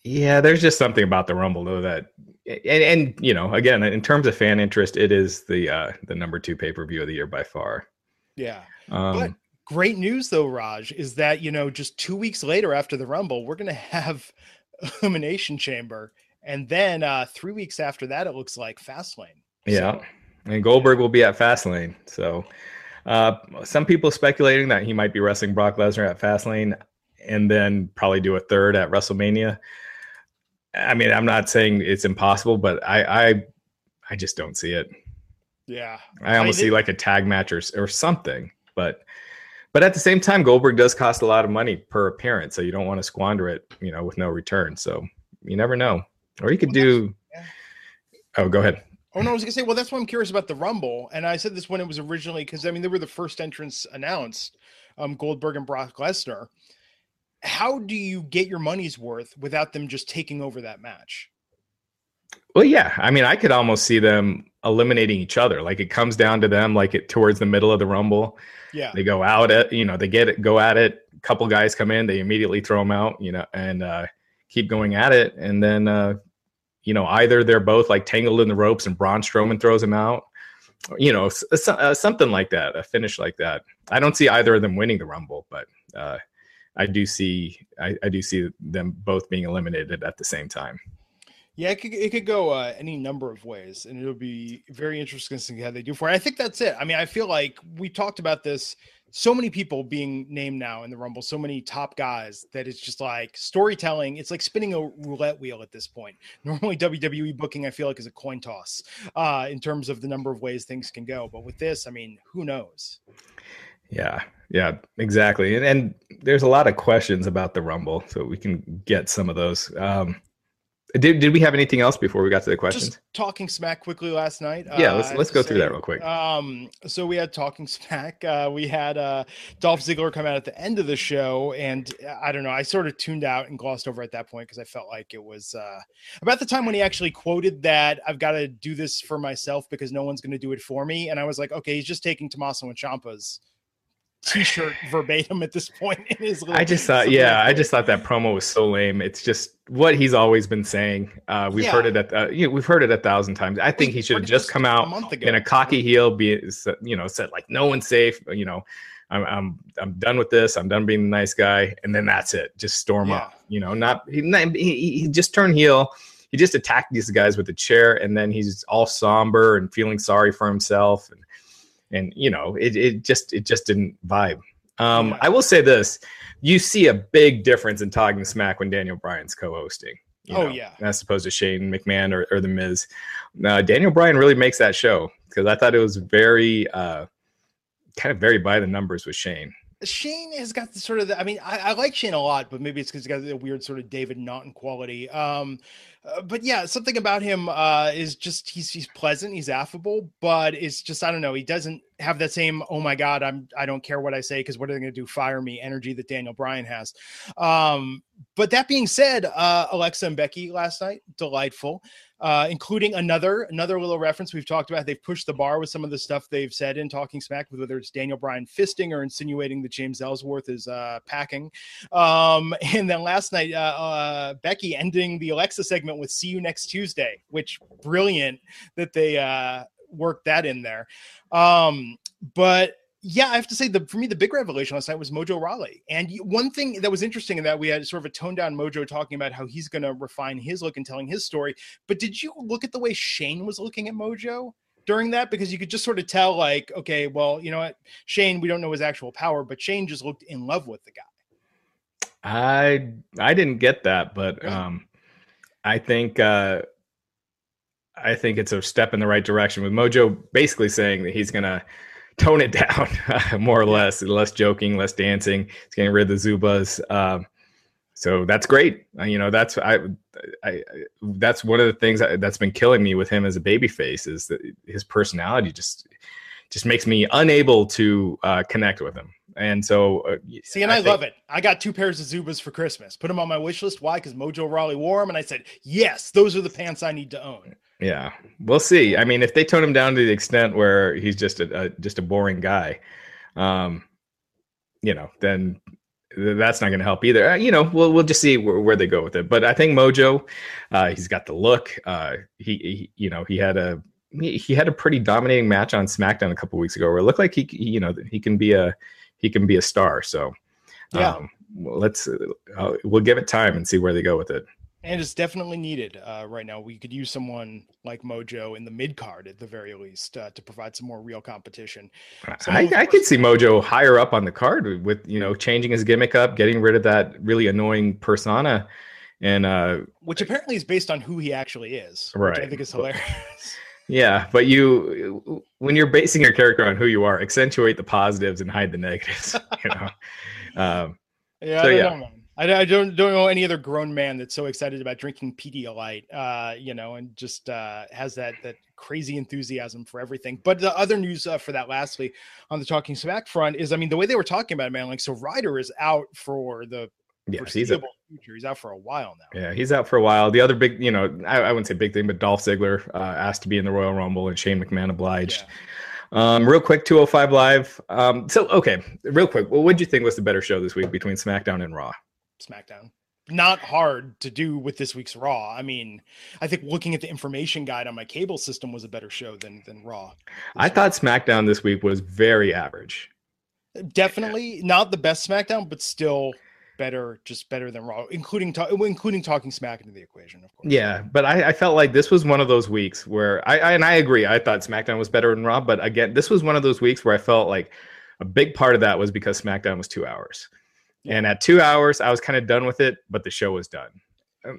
Yeah, there's just something about the Rumble though that and, and you know, again, in terms of fan interest, it is the uh the number two pay-per-view of the year by far. Yeah. Um, but great news though, Raj, is that you know, just two weeks later after the Rumble, we're gonna have Elimination Chamber, and then uh, three weeks after that, it looks like Fastlane. Yeah, so. and Goldberg will be at Fastlane. So, uh, some people speculating that he might be wrestling Brock Lesnar at Fastlane, and then probably do a third at WrestleMania. I mean, I'm not saying it's impossible, but I, I, I just don't see it. Yeah, I almost I see like a tag match or, or something, but but at the same time, Goldberg does cost a lot of money per appearance, so you don't want to squander it, you know, with no return. So you never know. Or you could do. Oh, go ahead. Oh no, I was gonna say. Well, that's why I'm curious about the Rumble, and I said this when it was originally because I mean they were the first entrants announced, um, Goldberg and Brock Lesnar. How do you get your money's worth without them just taking over that match? Well, yeah. I mean, I could almost see them eliminating each other. Like it comes down to them, like it towards the middle of the Rumble. Yeah. They go out at, you know, they get it, go at it. A couple guys come in, they immediately throw them out, you know, and uh, keep going at it. And then, uh, you know, either they're both like tangled in the ropes and Braun Strowman throws them out, or, you know, uh, something like that, a finish like that. I don't see either of them winning the Rumble, but uh, I do see, I, I do see them both being eliminated at the same time. Yeah, it could, it could go uh, any number of ways, and it'll be very interesting to see how they do for it. I think that's it. I mean, I feel like we talked about this. So many people being named now in the Rumble, so many top guys that it's just like storytelling. It's like spinning a roulette wheel at this point. Normally, WWE booking, I feel like, is a coin toss uh, in terms of the number of ways things can go. But with this, I mean, who knows? Yeah, yeah, exactly. And, and there's a lot of questions about the Rumble, so we can get some of those. Um, did, did we have anything else before we got to the questions? Just talking smack quickly last night. Yeah, let's uh, let's go say, through that real quick. Um, so we had talking smack. Uh, we had uh, Dolph Ziggler come out at the end of the show, and uh, I don't know. I sort of tuned out and glossed over at that point because I felt like it was uh, about the time when he actually quoted that I've got to do this for myself because no one's going to do it for me, and I was like, okay, he's just taking Tommaso and Ciampa's t-shirt verbatim at this point in his life. I just thought yeah, I just thought that promo was so lame. It's just what he's always been saying. Uh, we've yeah. heard it at uh, you know, we've heard it a thousand times. I think he should have just come out a month ago. in a cocky heel be you know, said like no one's safe, you know. I'm I'm I'm done with this. I'm done being the nice guy, and then that's it. Just storm yeah. up. You know, not he, he he just turned heel. He just attacked these guys with a chair, and then he's all somber and feeling sorry for himself. And and you know it, it just it just didn't vibe um yeah. i will say this you see a big difference in talking smack when daniel bryan's co-hosting oh know, yeah as opposed to shane mcmahon or, or the miz uh, daniel bryan really makes that show because i thought it was very uh kind of very by the numbers with shane Shane has got the sort of the, I mean, I, I, like Shane a lot, but maybe it's because he's got a weird sort of David Naughton quality. Um, uh, but yeah, something about him uh, is just he's he's pleasant, he's affable, but it's just I don't know, he doesn't have that same oh my god, I'm I don't care what I say because what are they going to do? Fire me energy that Daniel Bryan has. Um, but that being said, uh, Alexa and Becky last night, delightful uh, including another another little reference we've talked about. They've pushed the bar with some of the stuff they've said in Talking Smack, whether it's Daniel Bryan fisting or insinuating that James Ellsworth is uh, packing. Um, and then last night, Becky ending the Alexa segment with "See you next Tuesday," which brilliant that they uh, worked that in there. Um, but yeah, I have to say the for me the big revelation last night was Mojo Rawley. And one thing that was interesting in that we had sort of a toned down Mojo talking about how he's going to refine his look and telling his story. But did you look at the way Shane was looking at Mojo during that? Because you could just sort of tell, like, okay, well, you know what, Shane, we don't know his actual power, but Shane just looked in love with the guy. I I didn't get that, but um, I think uh, I think it's a step in the right direction with Mojo basically saying that he's gonna tone it down more or less, less joking, less dancing. It's getting rid of the Zubaz. Um, so that's great. Uh, you know, that's I, I, that's one of the things that, has been killing me with him as a baby face is that his personality just just makes me unable to uh, connect with him. And so, uh, see, and I, I think, love it. I got two pairs of Zubaz for Christmas. Put them on my wish list. Why? Because Mojo Rawley wore them, and I said, yes, those are the pants I need to own. Yeah, we'll see. I mean, if they tone him down to the extent where he's just a, a just a boring guy, um, you know, then that's not going to help either. Uh, you know, we'll we'll just see where, where, they go with it. But I think Mojo, uh, he's got the look. Uh, he, he, you know, he had a he, he, had a pretty dominating match on SmackDown a couple weeks ago, where it looked like he, he you know, he can be a he can be a star. So, yeah, um, let's uh, we'll give it time and see where they go with it and it's definitely needed uh, right now. We could use someone like Mojo in the mid card at the very least uh, to provide some more real competition. I, I could see Mojo higher up on the card with you know changing his gimmick up, getting rid of that really annoying persona, and uh, which apparently is based on who he actually is, right? I think is hilarious. Yeah, but you when you're basing your character on who you are, accentuate the positives and hide the negatives. You know. Um, yeah, so, I yeah. Know, I, I, don't don't know any other grown man that's so excited about drinking Pedialyte, uh, you know, and just uh, has that that crazy enthusiasm for everything. But the other news uh, for that, lastly, on the Talking Smack front, is I mean the way they were talking about it, man. Like, so Ryder is out for the yeah, he's a, future. He's out for a while now. Yeah, he's out for a while. The other big, you know, I, I wouldn't say big thing, but Dolph Ziggler uh, asked to be in the Royal Rumble, and Shane McMahon obliged. Yeah. Um, real quick, 205 Live. Um, so, okay, real quick. Well, what did you think was the better show this week between SmackDown and Raw? SmackDown. Not hard to do with this week's Raw. I mean, I think looking at the information guide on my cable system was a better show than than Raw. I thought SmackDown this week was very average. Definitely not the best SmackDown, but still better, just better than Raw, including ta- including talking smack into the equation, of course. Yeah, but I, I felt like this was one of those weeks where I, I, and I agree. I thought SmackDown was better than Raw, but again, this was one of those weeks where I felt like a big part of that was because SmackDown was two hours, yeah. and at two hours I was kind of done with it, but the show was done.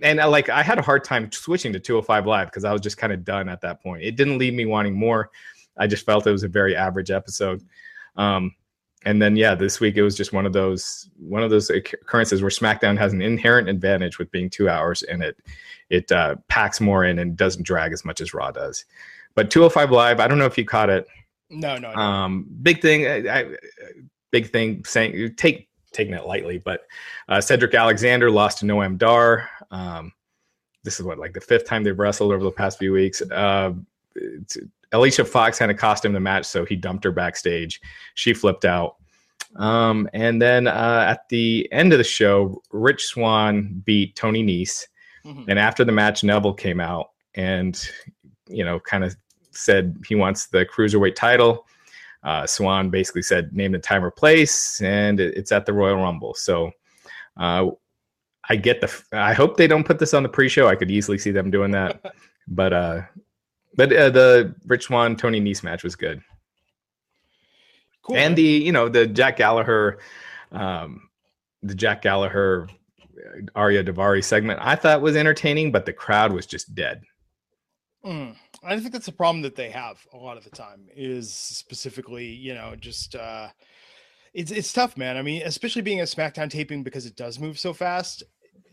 And I, like I had a hard time switching to 205 Live because I was just kind of done at that point. It didn't leave me wanting more. I just felt it was a very average episode. Um, and then yeah, this week it was just one of those one of those occurrences where SmackDown has an inherent advantage with being two hours, and it it uh, packs more in and doesn't drag as much as Raw does. But 205 Live, I don't know if you caught it. No, no. no. Um, big thing, I, I, big thing. Saying take taking it lightly, but uh, Cedric Alexander lost to Noam Dar. Um, this is what like the fifth time they've wrestled over the past few weeks. Uh, Alicia Fox kind of cost him the match, so he dumped her backstage. She flipped out. Um, and then uh, at the end of the show, Rich Swann beat Tony Nese. Mm-hmm. And after the match, Neville came out and, you know, kind of said he wants the cruiserweight title. Uh, Swann basically said, name the time or place, and it's at the Royal Rumble. So uh, I get the. I hope they don't put this on the pre-show. I could easily see them doing that, but uh, but uh, the Rich Swann Tony Nese match was good. Cool. And the you know the Jack Gallagher, um, the Jack Gallagher, uh, Ariya Daivari segment I thought was entertaining, but the crowd was just dead. Mm. I think that's a problem that they have a lot of the time. Is specifically you know just. uh it's it's tough, man. I mean, especially being a SmackDown taping because it does move so fast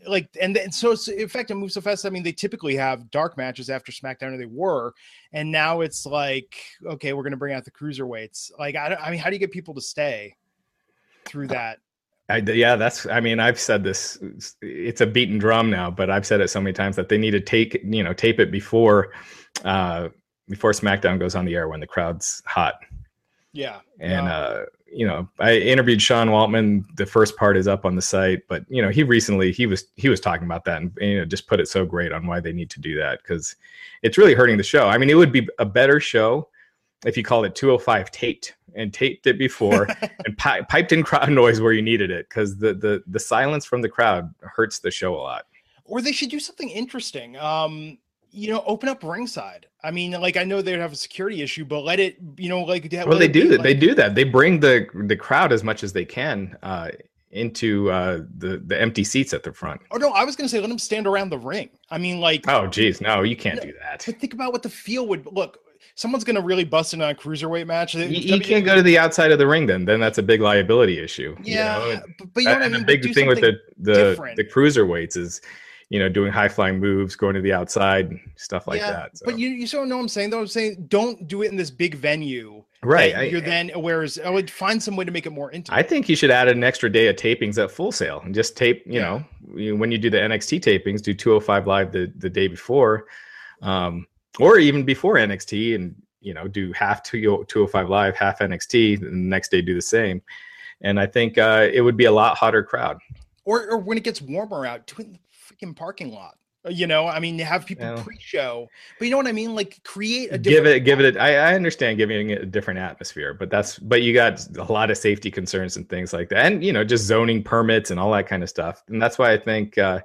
like and, so in fact it moves so fast i mean they typically have dark matches after smackdown or they were and now it's like okay we're gonna bring out the cruiserweights like i, I mean how do you get people to stay through that I, yeah, that's. I mean, I've said this. It's a beaten drum now, but I've said it so many times that they need to take, you know, tape it before, uh, before SmackDown goes on the air when the crowd's hot. Yeah, and uh, you know, I interviewed Sean Waltman. The first part is up on the site, but you know, he recently he was he was talking about that and you know just put it so great on why they need to do that because it's really hurting the show. I mean, it would be a better show if you called it 205 taped and taped it before and pi- piped in crowd noise where you needed it because the the the silence from the crowd hurts the show a lot. Or they should do something interesting. Um, you know, open up ringside. I mean, like I know they'd have a security issue, but let it, you know, like well, they do that. Like, they do that. They bring the the crowd as much as they can uh, into uh, the the empty seats at the front. Oh no, I was going to say let them stand around the ring. I mean, like oh geez, no, you can't do that. But think about what the feel would look. Someone's going to really bust in on a cruiserweight match. You, you can't go to the outside of the ring. Then, then that's a big liability issue. Yeah, you know? but, but you know what I mean. The big thing with the the different. the cruiserweights is you know, doing high flying moves, going to the outside, stuff like yeah, that. So. But you, you still know what I'm saying, though. I'm saying don't do it in this big venue. Right. I, you're I, then, whereas I would find some way to make it more intimate. I think you should add an extra day of tapings at Full Sail and just tape, you yeah. know, when you do the NXT tapings, do 205 live the, the day before, um, or even before NXT and, you know, do half 205 live, half NXT, and the next day do the same. And I think uh, it would be a lot hotter crowd. Or, or when it gets warmer out, do it freaking parking lot. Uh, you know, I mean, have people yeah. pre-show, but you know what I mean? Like create a give it, give it. I, I understand giving it a different atmosphere, but that's but you got a lot of safety concerns and things like that, and you know, just zoning permits and all that kind of stuff. And that's why I think uh,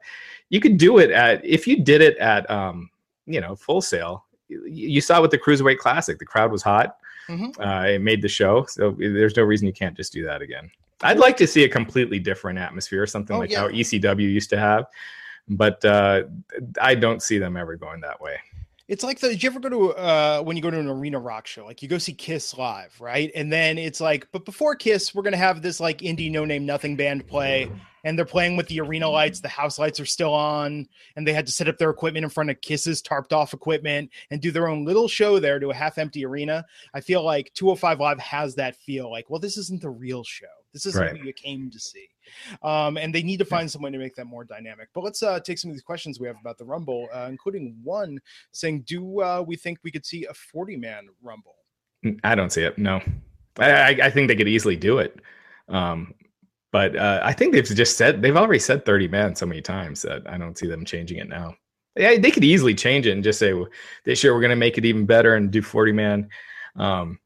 you could do it at if you did it at um, you know Full Sail. You saw with the Cruiserweight Classic, the crowd was hot. Mm-hmm. Uh, it made the show, so there's no reason you can't just do that again. I'd like to see a completely different atmosphere, something oh, like yeah. how ECW used to have but uh, I don't see them ever going that way. It's like the. Did you ever go to uh when you go to an arena rock show? Like you go see Kiss live, right? And then it's like, but before Kiss, we're gonna have this like indie no name nothing band play, and they're playing with the arena lights. The house lights are still on, and they had to set up their equipment in front of Kiss's tarped off equipment and do their own little show there to a half empty arena. I feel like 205 Live has that feel. Like, well, this isn't the real show. This is right. what you came to see. Um, and they need to find some way to make that more dynamic. But let's uh, take some of these questions we have about the Rumble, uh, including one saying, "Do uh, we think we could see a forty-man Rumble?" Mm, I don't see it. No, I, I think they could easily do it. Um, but uh, I think they've just said they've already said thirty man so many times that I don't see them changing it now. Yeah, they could easily change it and just say well, this year we're going to make it even better and do forty man. Um,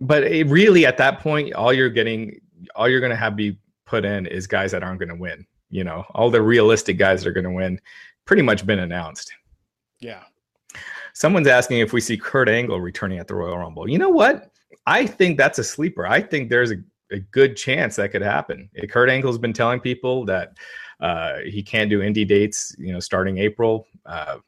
but really, at that point, all you're getting, all you're going to have be put in is guys that aren't going to win. You know, all the realistic guys that are going to win pretty much been announced. Yeah. Someone's asking if we see Kurt Angle returning at the Royal Rumble. You know what? I think that's a sleeper. I think there's a, a good chance that could happen. Kurt Angle's been telling people that uh, he can't do indie dates, you know, starting April. Uh,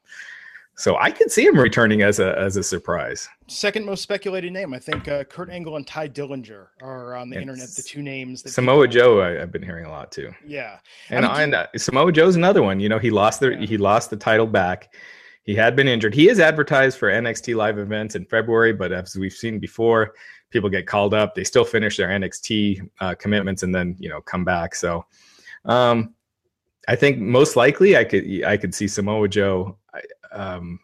so I could see him returning as a as a surprise. Second most speculated name, I think. Uh, Kurt Angle and Tye Dillinger are on the it's internet. The two names. That Samoa people... Joe, I, have been hearing a lot too. Yeah, and I mean, and uh, Samoa Joe's another one. You know, he lost the yeah. he lost the title back. He had been injured. He is advertised for NXT live events in February, but as we've seen before, people get called up. They still finish their NXT uh, commitments and then you know come back. So, um, I think most likely I could I could see Samoa Joe um,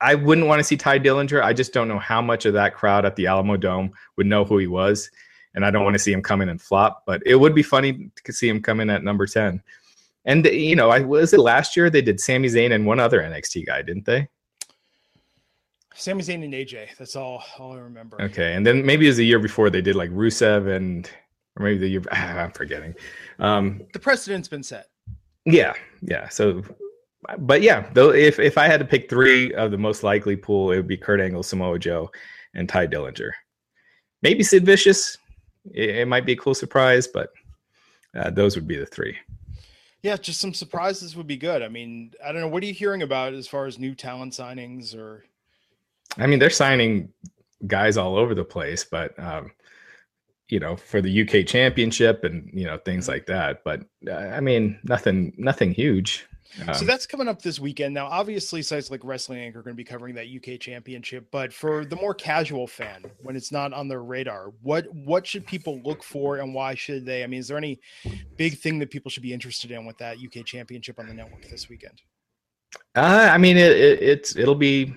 I wouldn't want to see Tye Dillinger. I just don't know how much of that crowd at the Alamodome would know who he was, and I don't want to see him come in and flop. But it would be funny to see him come in at number ten. And you know, I was it last year they did Sami Zayn and one other NXT guy, didn't they? Sami Zayn and AJ. That's all, all I remember. Okay, and then maybe it was the year before they did like Rusev and, or maybe the year I'm forgetting. Um, the precedent's been set. Yeah, yeah. So but yeah, though if if I had to pick three of the most likely pool, it would be Kurt Angle, Samoa Joe, and Tye Dillinger. Maybe Sid Vicious. It, it might be a cool surprise, but uh, those would be the three. Yeah, just some surprises would be good. I mean, I don't know. What are you hearing about as far as new talent signings or? I mean, they're signing guys all over the place, but um, you know, for the UK Championship and you know things like that. But uh, I mean, nothing, nothing huge so that's coming up this weekend. Now, obviously, sites like Wrestling Inc. are going to be covering that UK Championship, but for the more casual fan, when it's not on their radar, what what should people look for, and why should they? I mean, is there any big thing that people should be interested in with that UK Championship on the network this weekend? Uh, I mean, it, it, it's it'll be.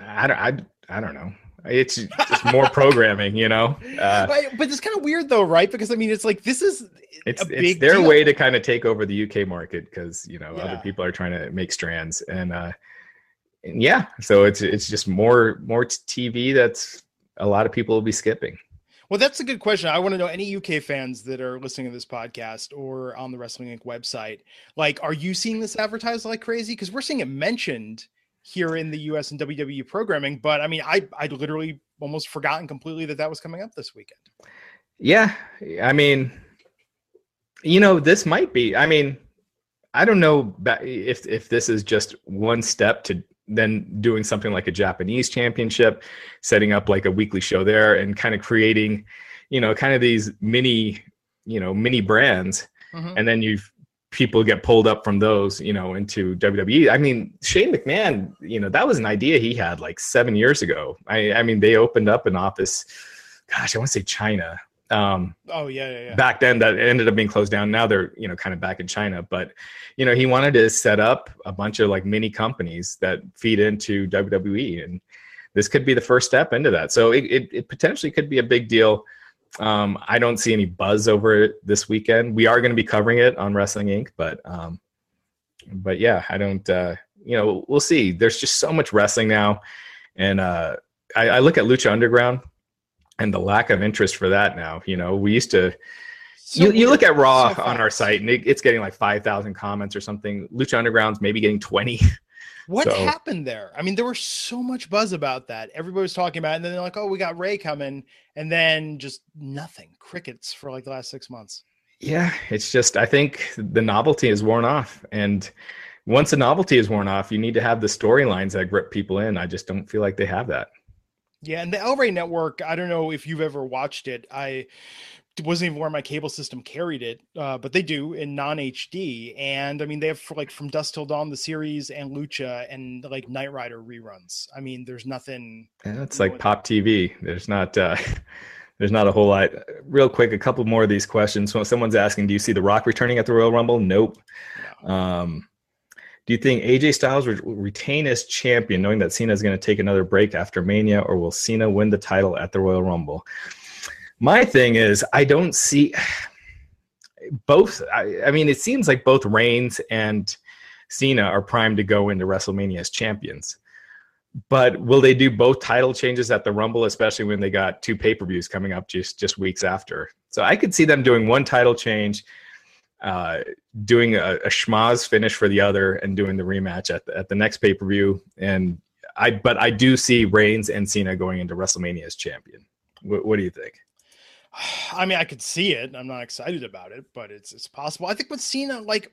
I don't. I, I don't know. It's just more programming, you know. Uh, but, but it's kind of weird though, right? Because I mean, it's like this is it's it's their deal. way to kind of take over the UK market because you know yeah. other people are trying to make strands and uh, and yeah, so it's it's just more more TV that's a lot of people will be skipping. Well, that's a good question. I want to know any UK fans that are listening to this podcast or on the Wrestling Inc. website. Like, are you seeing this advertised like crazy? Because we're seeing it mentioned here in the US and WWE programming. But I mean, I I literally almost forgotten completely that that was coming up this weekend. Yeah, I mean, you know, this might be. I mean, I don't know if if this is just one step to then doing something like a Japanese championship, setting up like a weekly show there, and kind of creating, you know, kind of these mini, you know, mini brands, mm-hmm. and then you've people get pulled up from those, you know, into WWE. I mean, Shane McMahon, you know, that was an idea he had like seven years ago. I, I mean, they opened up an office. Gosh, I want to say China. Um, oh yeah, yeah, yeah. Back then, that ended up being closed down. Now they're you know kind of back in China, but you know he wanted to set up a bunch of like mini companies that feed into WWE, and this could be the first step into that. So it, it, it potentially could be a big deal um, I don't see any buzz over it this weekend. We are going to be covering it on Wrestling Inc. But um, but yeah, I don't. Uh, you know, we'll see. There's just so much wrestling now, and uh, I, I look at Lucha Underground and the lack of interest for that now. You know, we used to. So you, you look at Raw so on our site and it, it's getting like 5,000 comments or something. Lucha Underground's maybe getting 20. What so, happened there? I mean, there was so much buzz about that. Everybody was talking about it, and then they're like, "Oh, we got Ray coming," and then just nothing, crickets for like the last six months. Yeah, it's just I think the novelty is worn off, and once the novelty is worn off, you need to have the storylines that grip people in. I just don't feel like they have that. Yeah, and the El Rey Network, I don't know if you've ever watched it. I wasn't even where my cable system carried it, uh, but they do in non HD. And I mean, they have like from Dusk Till Dawn the series and Lucha and like Knight Rider reruns. I mean, there's nothing. Yeah, it's like Pop TV. There's not. Uh, there's not a whole lot. Real quick, a couple more of these questions. So someone's asking, do you see The Rock returning at the Royal Rumble? Nope. No. Um, do you think AJ Styles will retain as champion, knowing that Cena is going to take another break after Mania, or will Cena win the title at the Royal Rumble? My thing is, I don't see both. I, I mean, it seems like both Reigns and Cena are primed to go into WrestleMania as champions. But will they do both title changes at the Rumble, especially when they got two pay per views coming up just just weeks after? So I could see them doing one title change, uh, doing a, a schmaz finish for the other, and doing the rematch at the, at the next pay per view. And I, but I do see Reigns and Cena going into WrestleMania as champion. what, what do you think? I mean, I could see it. I'm not excited about it, but it's it's possible. I think with Cena, like,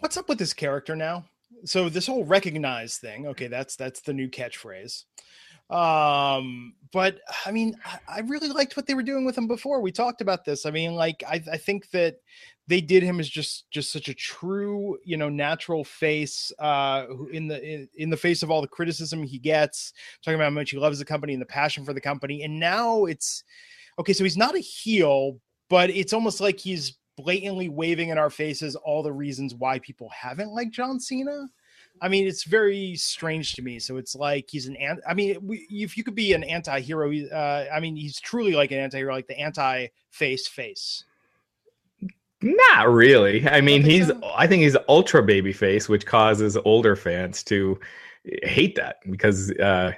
what's up with this character now? So this whole recognize thing, okay, that's that's the new catchphrase. Um, but I mean, I, I really liked what they were doing with him before. We talked about this. I mean, like, I, I think that they did him as just just such a true, you know, natural face uh in the in, in the face of all the criticism he gets, talking about how much he loves the company and the passion for the company. And now it's okay, so he's not a heel, but it's almost like he's blatantly waving in our faces all the reasons why people haven't liked John Cena. I mean, it's very strange to me. So it's like he's an ant. I mean, we, if you could be an anti-hero, uh, I mean, he's truly like an anti-hero, like the anti-face face. Not really. I mean, I he's. So. I think he's ultra baby face, which causes older fans to hate that because, uh,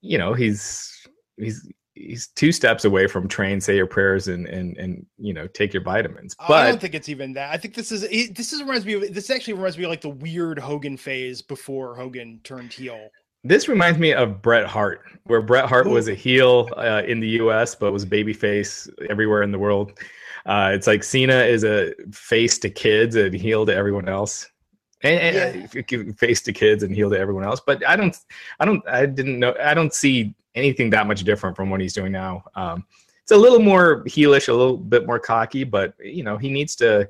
you know, he's he's he's two steps away from train, say your prayers, and and and you know take your vitamins. But I don't think it's even that. I think this is this is reminds me of this actually reminds me of like the weird Hogan phase before Hogan turned heel. This reminds me of Bret Hart, where Bret Hart Ooh. was a heel uh, in the U.S. but was babyface everywhere in the world. Uh, it's like Cena is a face to kids and heel to everyone else and, and yeah. face to kids and heel to everyone else. But I don't, I don't, I didn't know, I don't see anything that much different from what he's doing now. Um, it's a little more heelish, a little bit more cocky, but you know he needs to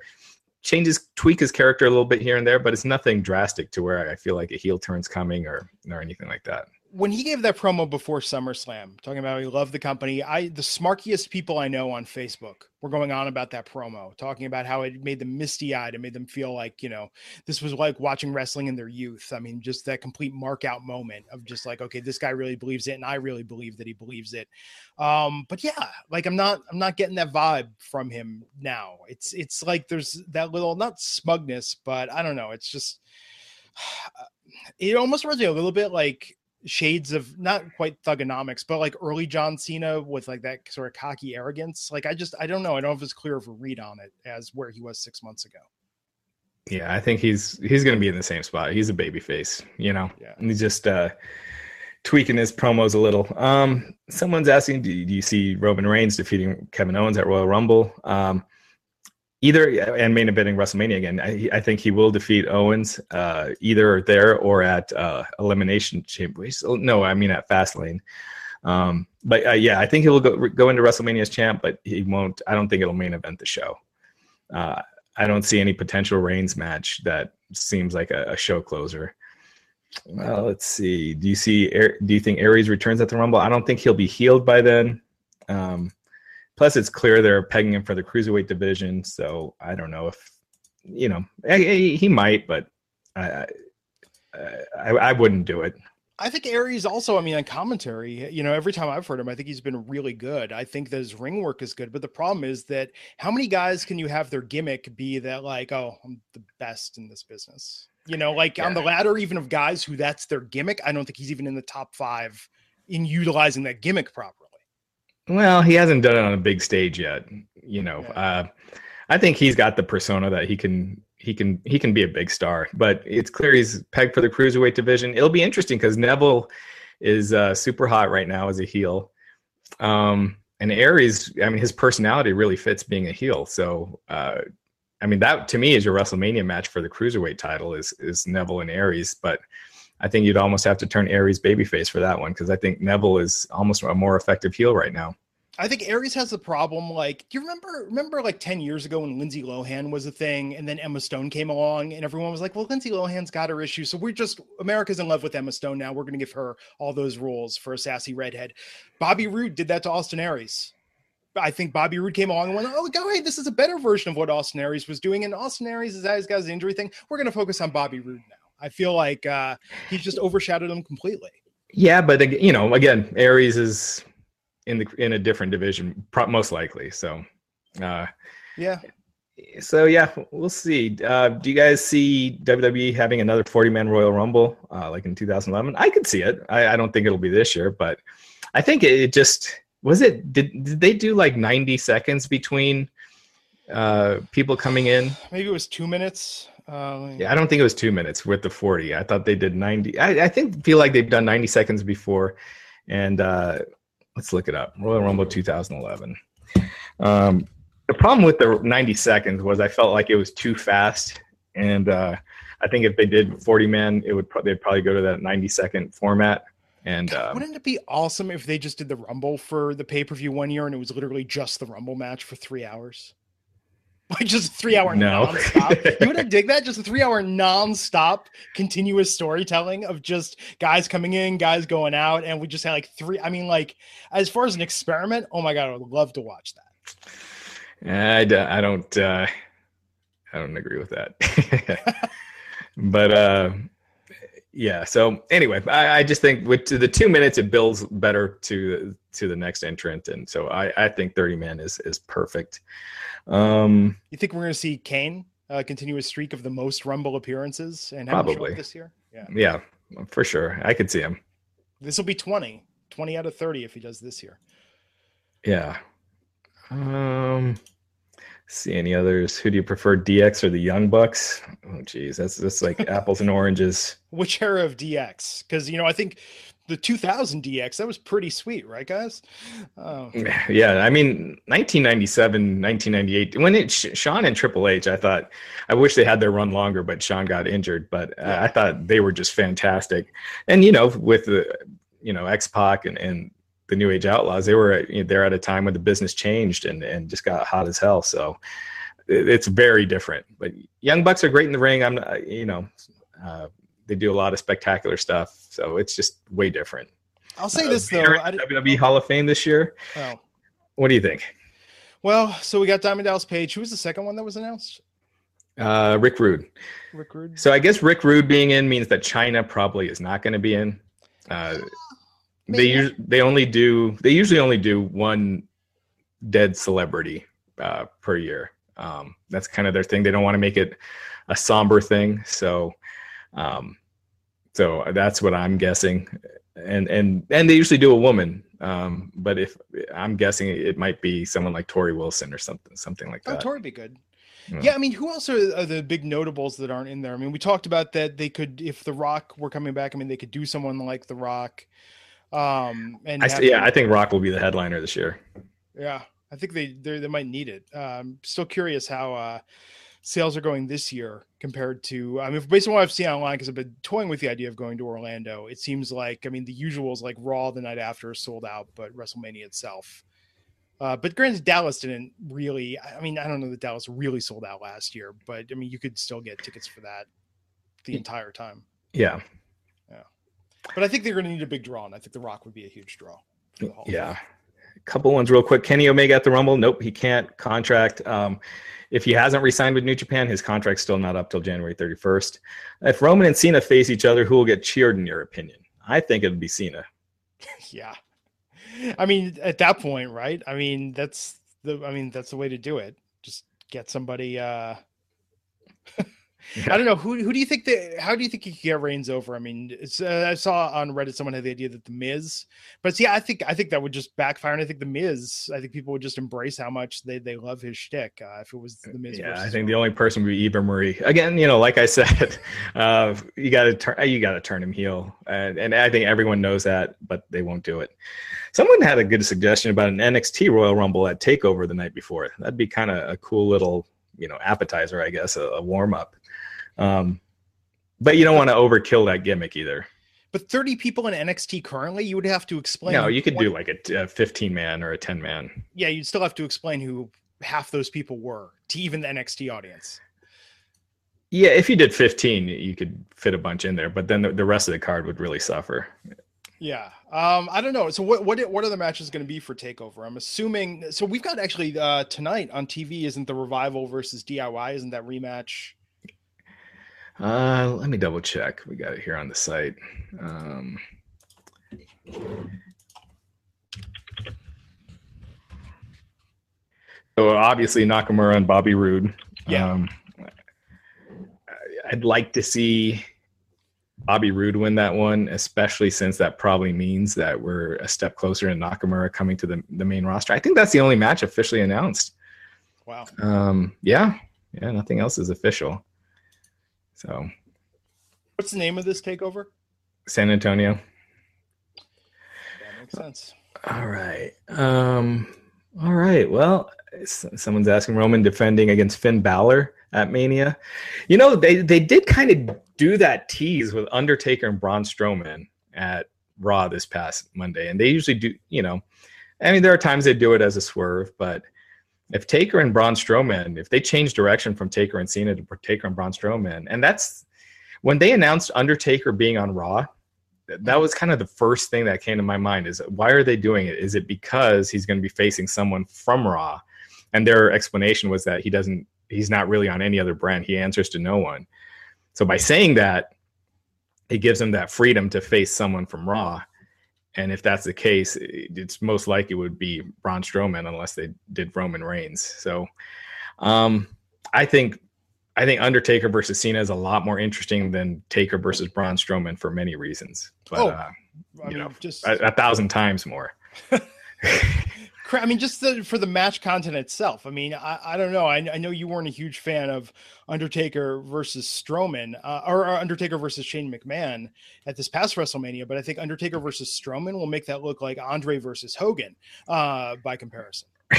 change his tweak his character a little bit here and there. But it's nothing drastic to where I feel like a heel turn's coming or or anything like that when he gave that promo before SummerSlam, talking about he loved the company, I the smarkiest people I know on Facebook were going on about that promo, talking about how it made them misty eyed and made them feel like you know this was like watching wrestling in their youth. I mean, just that complete mark out moment of just like, okay, this guy really believes it, and I really believe that he believes it. Um, but yeah, like I'm not I'm not getting that vibe from him now. It's it's like there's that little not smugness, but I don't know. It's just it almost reminds me a little bit like shades of not quite Thuganomics, but like early John Cena with like that sort of cocky arrogance. Like I just I don't know. I don't know if it's clear of a read on it as where he was six months ago. Yeah, I think he's he's gonna be in the same spot. He's a baby face, you know. Yeah. And he's just uh tweaking his promos a little. Um someone's asking, do you, do you see Roman Reigns defeating Kevin Owens at Royal Rumble? Um either and main eventing WrestleMania again. I, I, think he will defeat Owens uh, either there or at uh, Elimination Chamber. No, I mean at Fastlane. Um, but uh, yeah, I think he will go, go into WrestleMania as champ, but he won't. I don't think it'll main event the show. Uh, I don't see any potential Reigns match that seems like a, a show closer. Well, let's see. Do you see? Do you think Aries returns at the Rumble? I don't think he'll be healed by then. Um, Plus, it's clear they're pegging him for the cruiserweight division. So I don't know if you know he, he might, but I, I I wouldn't do it. I think Aries also, I mean, on commentary, you know, every time I've heard him, I think he's been really good. I think that his ring work is good. But the problem is that how many guys can you have their gimmick be that, like, oh, I'm the best in this business? You know, like yeah. on the ladder, even of guys who that's their gimmick, I don't think he's even in the top five in utilizing that gimmick properly. Well, he hasn't done it on a big stage yet. You know, yeah. uh, I think he's got the persona that he can he can he can be a big star. But it's clear he's pegged for the cruiserweight division. It'll be interesting because Neville is uh, super hot right now as a heel. Um, and Aries, I mean, his personality really fits being a heel. So uh, I mean, that to me is your WrestleMania match for the cruiserweight title is is Neville and Aries, but I think you'd almost have to turn Aries babyface for that one because I think Neville is almost a more effective heel right now. I think Aries has the problem. Like, do you remember remember like 10 years ago when Lindsay Lohan was a thing and then Emma Stone came along and everyone was like, well, Lindsay Lohan's got her issues. So we're just America's in love with Emma Stone now. We're gonna give her all those rules for a sassy redhead. Bobby Roode did that to Austin Aries. I think Bobby Roode came along and went, "Oh, go hey, this is a better version of what Austin Aries was doing." And Austin Aries is has got his injury thing. We're going to focus on Bobby Roode now. I feel like uh, he's just overshadowed him completely. Yeah, but you know, again, Aries is in the in a different division, most likely. So, uh, yeah. So yeah, we'll see. Uh, do you guys see WWE having another 40 man Royal Rumble uh, like in 2011? I could see it. I, I, don't think it'll be this year, but I think it, it just was it did, did they do like 90 seconds between uh people coming in maybe it was two minutes uh, yeah i don't think it was two minutes with the 40 i thought they did 90 i, I think feel like they've done 90 seconds before. And uh let's look it up. Royal rumble 2011 um the problem with the 90 seconds was i felt like it was too fast. And uh i think if they did 40 men it would pro- they'd probably go to that 90 second format. And um, wouldn't it be awesome if they just did the Rumble for the pay per view one year and it was literally just the Rumble match for three hours? Like just three hour no. nonstop. you wouldn't dig that? Just a three hour nonstop continuous storytelling of just guys coming in, guys going out, and we just had like three. I mean, like as far as an experiment, oh my god, I would love to watch that. I, I don't uh, I don't agree with that. but uh yeah. So anyway, I, I, just think with the two minutes, it builds better to to the next entrant, and so I, I think thirty man is is perfect. Um, you think we're going to see Kane uh, continue a streak of the most Rumble appearances and probably this year? Yeah, yeah, for sure. I could see him. This will be 20, 20 out of thirty if he does this year. Yeah. Um see any others. Who do you prefer, DX or the Young Bucks? Oh, geez, that's that's like apples and oranges. Which era of DX? Because you know, I think the 2000 DX that was pretty sweet, right, guys? Oh. Yeah, I mean, 1997, 1998. When it Shawn and Triple H, I thought I wish they had their run longer, but Shawn got injured. But uh, I thought they were just fantastic, and you know, with the you know X Pac and and the New Age Outlaws, they were you know, there at a time when the business changed and and just got hot as hell. So it's very different. But Young Bucks are great in the ring. I'm not, you know, uh, they do a lot of spectacular stuff. So it's just way different. I'll say uh, this though, WWE Hall of Fame this year. Oh, what do you think? Well, so we got Diamond Dallas Page. Who was the second one that was announced? Uh, Rick Rude. Rick Rude. So I guess Rick Rude being in means that Chyna probably is not going to be in. Uh, they they only do they usually only do one dead celebrity uh, per year. Um, that's kind of their thing. They don't want to make it a somber thing, so um, so that's what I'm guessing. And and and they usually do a woman, um, but if I'm guessing it might be someone like Torrie Wilson or something something like oh, that. Oh, Torrie be good. Yeah. yeah, I mean, who else are, are, the big notables that aren't in there? I mean, we talked about that they could, if The Rock were coming back. I mean, they could do someone like The Rock. Um, and I, yeah, I think Rock will be the headliner this year. Yeah, I think they they might need it. Um, still curious how uh, sales are going this year compared to. I mean, based on what I've seen online, because I've been toying with the idea of going to Orlando. It seems like I mean the usuals like Raw the night after is sold out, but WrestleMania itself. Uh, but granted, Dallas didn't really. I mean, I don't know that Dallas really sold out last year, but I mean, you could still get tickets for that the entire time. Yeah, but I think they're going to need a big draw, and I think The Rock would be a huge draw. Yeah. A couple ones real quick. Kenny Omega at the Rumble. Nope, he can't contract. Um, if he hasn't re-signed with New Japan, his contract's still not up till January 31st. If Roman and Cena face each other, who will get cheered in your opinion? I think it would be Cena. yeah. I mean, at that point, right? I mean, that's the I mean, that's the way to do it. Just get somebody uh Yeah. I don't know who who do you think that how do you think he could get Reigns over? I mean, uh, I saw on Reddit someone had the idea that the Miz, but see, I think I think that would just backfire, and I think the Miz, I think people would just embrace how much they they love his shtick uh, if it was the Miz. Yeah, I think the only person would be Eva Marie. Again, you know, like I said, uh, you got to turn you got to turn him heel, and, and I think everyone knows that, but they won't do it. Someone had a good suggestion about an NXT Royal Rumble at Takeover the night before. That'd be kind of a cool little you know appetizer, I guess, a, a warm up. Um, but you don't want to overkill that gimmick either. But 30 people in NXT currently, you would have to explain. No, you could 20... do like a, a 15 man or a 10 man. Yeah, you'd still have to explain who half those people were to even the NXT audience. Yeah, if you did 15, you could fit a bunch in there, but then the, the rest of the card would really suffer. Yeah. Um, I don't know. So what what what are the matches going to be for Takeover? I'm assuming. So we've got actually uh, tonight on TV. Isn't the Revival versus DIY? Isn't that rematch? Uh, let me double check. We got it here on the site. Um, so obviously Nakamura and Bobby Roode. Yeah. Um, I'd like to see Bobby Roode win that one, especially since that probably means that we're a step closer to Nakamura coming to the, the main roster. I think that's the only match officially announced. Wow. Um, yeah. Yeah. Nothing else is official. So, what's the name of this takeover? San Antonio. That makes sense. All right. Um, all right. Well, someone's asking Roman defending against Finn Balor at Mania. You know, they they did kind of do that tease with Undertaker and Braun Strowman at Raw this past Monday, and they usually do. You know, I mean, there are times they do it as a swerve, but if Taker and Braun Strowman, if they change direction from Taker and Cena to Taker and Braun Strowman, and that's when they announced Undertaker being on Raw, that was kind of the first thing that came to my mind is why are they doing it? Is it because he's going to be facing someone from Raw? And their explanation was that he doesn't, he's not really on any other brand. He answers to no one. So by saying that, it gives him that freedom to face someone from Raw. And if that's the case, it's most likely would be Braun Strowman unless they did Roman Reigns. So um, I think I think Undertaker versus Cena is a lot more interesting than Taker versus Braun Strowman for many reasons. But oh, uh, you mean, know, just a, a, thousand times more. I mean, just the, for the match content itself. I mean, I, I don't know. I, I, know you weren't a huge fan of Undertaker versus Strowman, uh, or, or, Undertaker versus Shane McMahon at this past WrestleMania, but I think Undertaker versus Strowman will make that look like Andre versus Hogan uh, by comparison.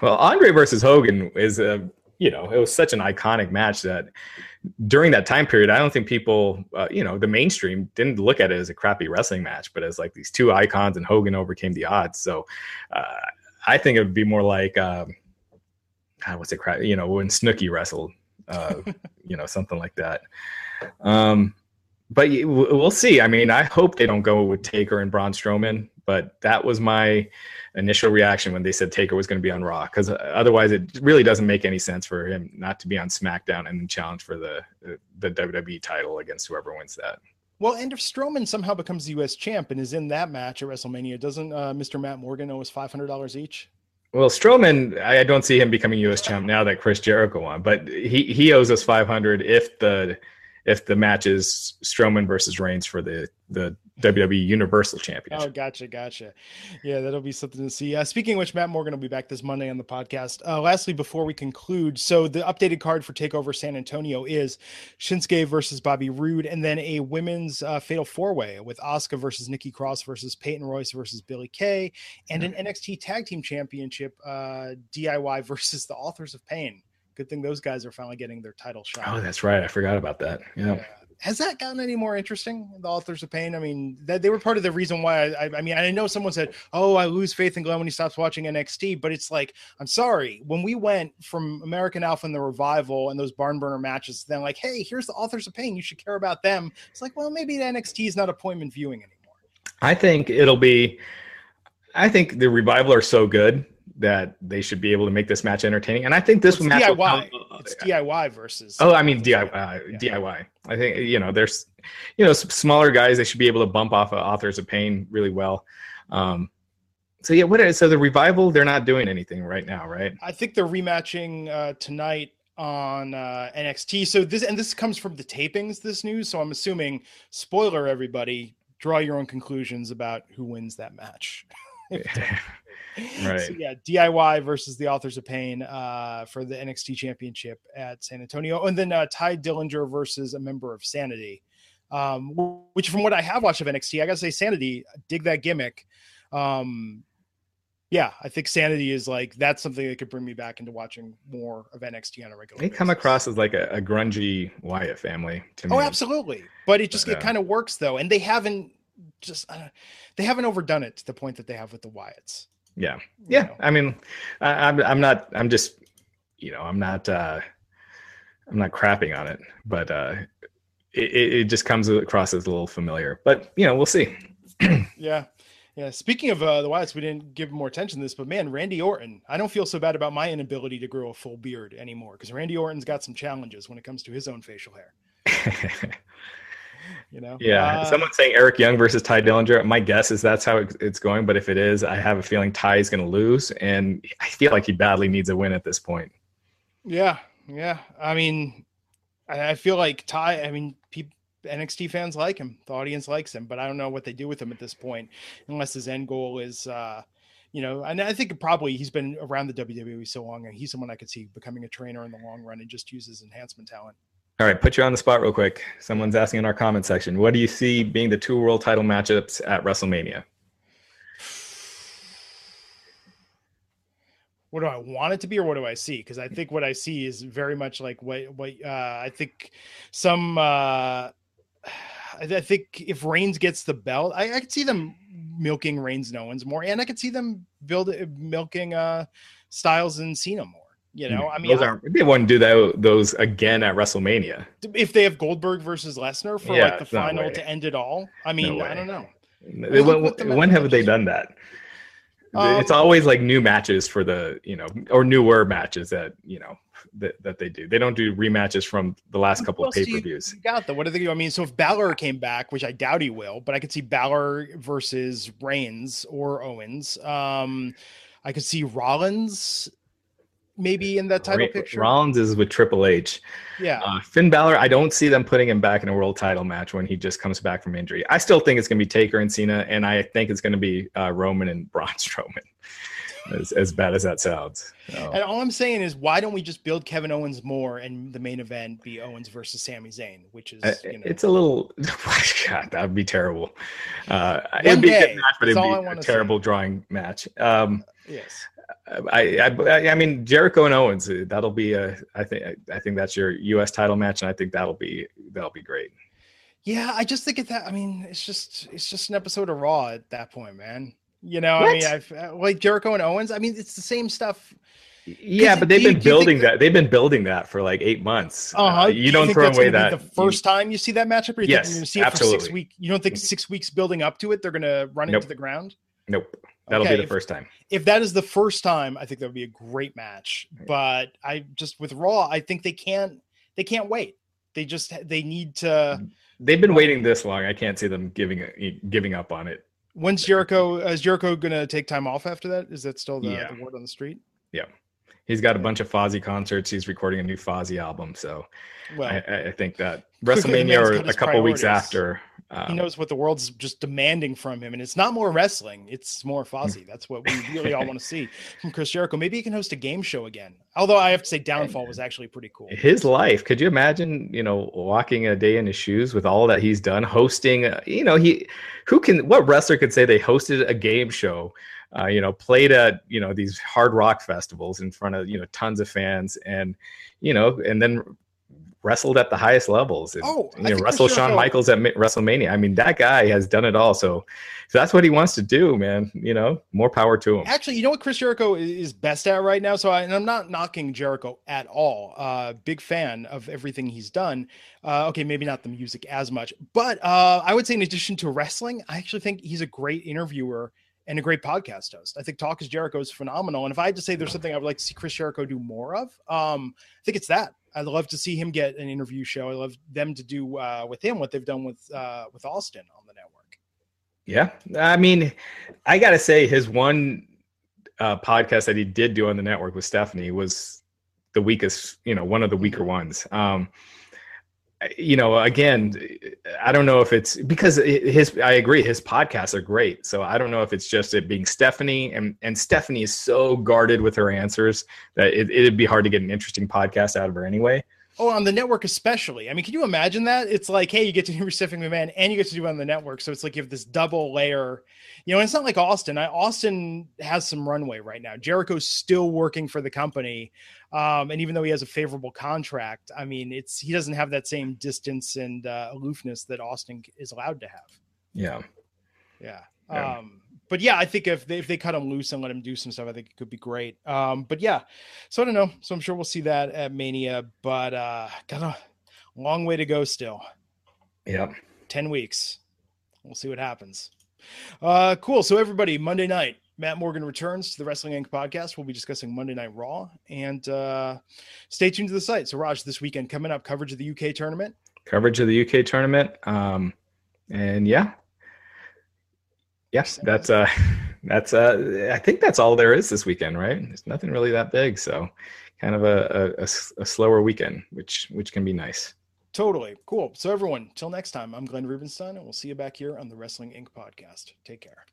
Well, Andre versus Hogan is a you know it was such an iconic match that during that time period, I don't think people, uh, you know, the mainstream didn't look at it as a crappy wrestling match, but as like these two icons, and Hogan overcame the odds. So uh, I think it would be more like, um, God, what's it? You know, when Snooki wrestled, uh, you know, something like that. Um, but we'll see. I mean, I hope they don't go with Taker and Braun Strowman, but that was my initial reaction when they said Taker was going to be on Raw, because otherwise it really doesn't make any sense for him not to be on SmackDown and challenge for the the WWE title against whoever wins that. Well, and if Strowman somehow becomes the U.S. champ and is in that match at WrestleMania, doesn't uh, Mr. Matt Morgan owe us five hundred dollars each? Well, Strowman, I don't see him becoming U.S. champ now that Chris Jericho won, but he he owes us five hundred if the if the match is Strowman versus Reigns for the the WWE Universal Championship. Oh, gotcha, gotcha. Yeah, that'll be something to see. Uh, speaking of which, Matt Morgan will be back this Monday on the podcast. Uh, lastly, before we conclude, so the updated card for Takeover San Antonio is Shinsuke versus Bobby Roode, and then a women's uh, Fatal Four Way with Asuka versus Nikki Cross versus Peyton Royce versus Billie Kay, and an NXT Tag Team Championship uh, DIY versus the Authors of Pain. Good thing those guys are finally getting their title shot. Oh, that's right. I forgot about that. yeah. yeah has that gotten any more interesting? The authors of pain. I mean, that they were part of the reason why. I, I, mean, I know someone said, "Oh, I lose faith in Glenn when he stops watching NXT," but it's like, I'm sorry. When we went from American Alpha and the Revival and those barn burner matches, then like, hey, here's the authors of pain. You should care about them. It's like, well, maybe the NXT is not appointment viewing anymore. I think it'll be. I think the revival are so good that they should be able to make this match entertaining. And I think this well, match DIY. Will, it's DIY versus. Oh, I mean DIY. Yeah. DIY. I think you know there's you know smaller guys they should be able to bump off of authors of pain really well. Um, so yeah, what is so the revival? They're not doing anything right now, right? I think they're rematching uh, tonight on uh, NXT. So this and this comes from the tapings. This news. So I'm assuming spoiler everybody. Draw your own conclusions about who wins that match. right. So yeah, DIY versus the Authors of Pain uh, for the NXT Championship at San Antonio, and then uh, Tye Dillinger versus a member of Sanity. Um, which, from what I have watched of NXT, I gotta say, Sanity dig that gimmick. Um, yeah, I think sanity is like that's something that could bring me back into watching more of NXT on a regular. They basis. come across as like a, a, grungy Wyatt family to me. Oh, absolutely. But it just but, uh, it kind of works though, and they haven't just uh, they haven't overdone it to the point that they have with the Wyatts. Yeah, yeah. I mean, I, I'm I'm not. I'm just you know I'm not. uh I'm not crapping on it, but uh it, it just comes across as a little familiar. But you know, we'll see. yeah. Yeah, speaking of uh, the Wyatts, we didn't give more attention to this, but man, Randy Orton, I don't feel so bad about my inability to grow a full beard anymore because Randy Orton's got some challenges when it comes to his own facial hair. you know? Yeah. Uh, Someone's saying Eric Young versus Tye Dillinger. My guess is that's how it's going, but if it is, I have a feeling Tye is going to lose, and I feel like he badly needs a win at this point. Yeah, yeah. I mean, I feel like Tye, I mean, people, NXT fans like him. The audience likes him, but I don't know what they do with him at this point, unless his end goal is, uh, you know. And I think probably he's been around the WWE so long, and he's someone I could see becoming a trainer in the long run and just use his enhancement talent. All right, put you on the spot real quick. Someone's asking in our comment section, what do you see being the two world title matchups at WrestleMania? what do I want it to be or what do I see? Because I think what I see is very much like what what uh, I think some uh, I think if Reigns gets the belt, I, I could see them milking Reigns no one's more, and I could see them build milking uh, Styles and Cena more. You know, I mean, they wouldn't do that those again at WrestleMania. If they have Goldberg versus Lesnar for yeah, like the final to end it all, I mean, no I don't know. When, when have they done that? Um, it's always like new matches for the you know or newer matches that you know that, that they do. They don't do rematches from the last couple of pay per views. Got the what are they do? I mean, so if Balor came back, which I doubt he will, but I could see Balor versus Reigns or Owens. Um, I could see Rollins maybe in that title picture. Rollins is with Triple H. Yeah. Uh, Finn Balor, I don't see them putting him back in a world title match when he just comes back from injury. I still think it's going to be Taker and Cena, and I think it's going to be uh, Roman and Braun Strowman. As, as bad as that sounds. So. And all I'm saying is, why don't we just build Kevin Owens more and the main event be Owens versus Sami Zayn, which is, uh, you know, it's a little, God, that would be terrible. Uh, it'd be a good match, but it'd be a terrible say. drawing match. Um, yes. I, I, I mean Jericho and Owens. Uh, that'll be a. I think I think that's your U.S. title match, and I think that'll be that'll be great. Yeah, I just think it that. I mean, it's just it's just an episode of Raw at that point, man. You know, what? I mean, I've uh, like Jericho and Owens. I mean, it's the same stuff. Yeah, but they've been building that. They've been building that for like eight months. Uh-huh. Uh, you don't throw away that the first time you see that matchup. Or you yes, think you're going to see it absolutely. for six weeks. You don't think six weeks building up to it, they're going to run nope. into the ground? Nope. That'll okay, be the if, first time. If that is the first time, I think that would be a great match. But I just with Raw, I think they can't they can't wait. They just they need to. They've been waiting this long. I can't see them giving giving up on it. When's Jericho? Uh, is Jericho going to take time off after that? Is that still the, yeah. the word on the street? Yeah, he's got a bunch of Fozzy concerts. He's recording a new Fozzy album, so well, I, I think that WrestleMania or a couple weeks after um, he knows what the world's just demanding from him, and it's not more wrestling; it's more Fozzy. That's what we really all want to see from Chris Jericho. Maybe he can host a game show again. Although I have to say, Downfall was actually pretty cool. His life. Could you imagine? You know, walking a day in his shoes with all that he's done, hosting. Uh, you know, he who can what wrestler could say they hosted a game show? Uh, you know, played at you know these hard rock festivals in front of you know tons of fans, and you know, and then wrestled at the highest levels. And, oh, you know, wrestle Shawn Michaels at WrestleMania. I mean, that guy has done it all. So if that's what he wants to do, man, you know, more power to him. Actually, you know what Chris Jericho is best at right now? So I, and I'm not knocking Jericho at all. Uh, big fan of everything he's done. Uh, okay, maybe not the music as much, but uh, I would say in addition to wrestling, I actually think he's a great interviewer and a great podcast host. I think Talk is Jericho is phenomenal. And if I had to say there's something I would like to see Chris Jericho do more of, um, I think it's that. I'd love to see him get an interview show. I love them to do uh, with him what they've done with uh, with Austin on the network. Yeah, I mean, I gotta say his one uh, podcast that he did do on the network with Stephanie was the weakest, you know, one of the weaker ones. Um, you know, again, I don't know if it's because his. I agree, his podcasts are great. So I don't know if it's just it being Stephanie, and and Stephanie is so guarded with her answers that it, it'd be hard to get an interesting podcast out of her anyway. Oh, on the network especially. I mean, can you imagine that? It's like, hey, you get to do Stephanie McMahon and you get to do it on the network. So it's like you have this double layer. You know, it's not like Austin. I, Austin has some runway right now. Jericho's still working for the company. Um, and even though he has a favorable contract, I mean, it's he doesn't have that same distance and uh, aloofness that Austin is allowed to have. Yeah. Yeah. yeah. Um, but yeah, I think if they, if they cut him loose and let him do some stuff, I think it could be great. Um, but yeah, so I don't know. So I'm sure we'll see that at Mania, but uh, got a long way to go still. Yep. 10 weeks. We'll see what happens. Uh, cool. So everybody, Monday night, Matt Morgan returns to the Wrestling Inc. podcast. We'll be discussing Monday Night Raw and uh, stay tuned to the site. So, Raj, this weekend coming up, coverage of the UK tournament. Coverage of the UK tournament. Um, and yeah, yes, that's uh, that's uh, I think that's all there is this weekend, right? There's nothing really that big, so kind of a, a, a slower weekend, which which can be nice. Totally cool. So everyone, till next time, I'm Glenn Rubenstein, and we'll see you back here on the Wrestling Inc. podcast. Take care.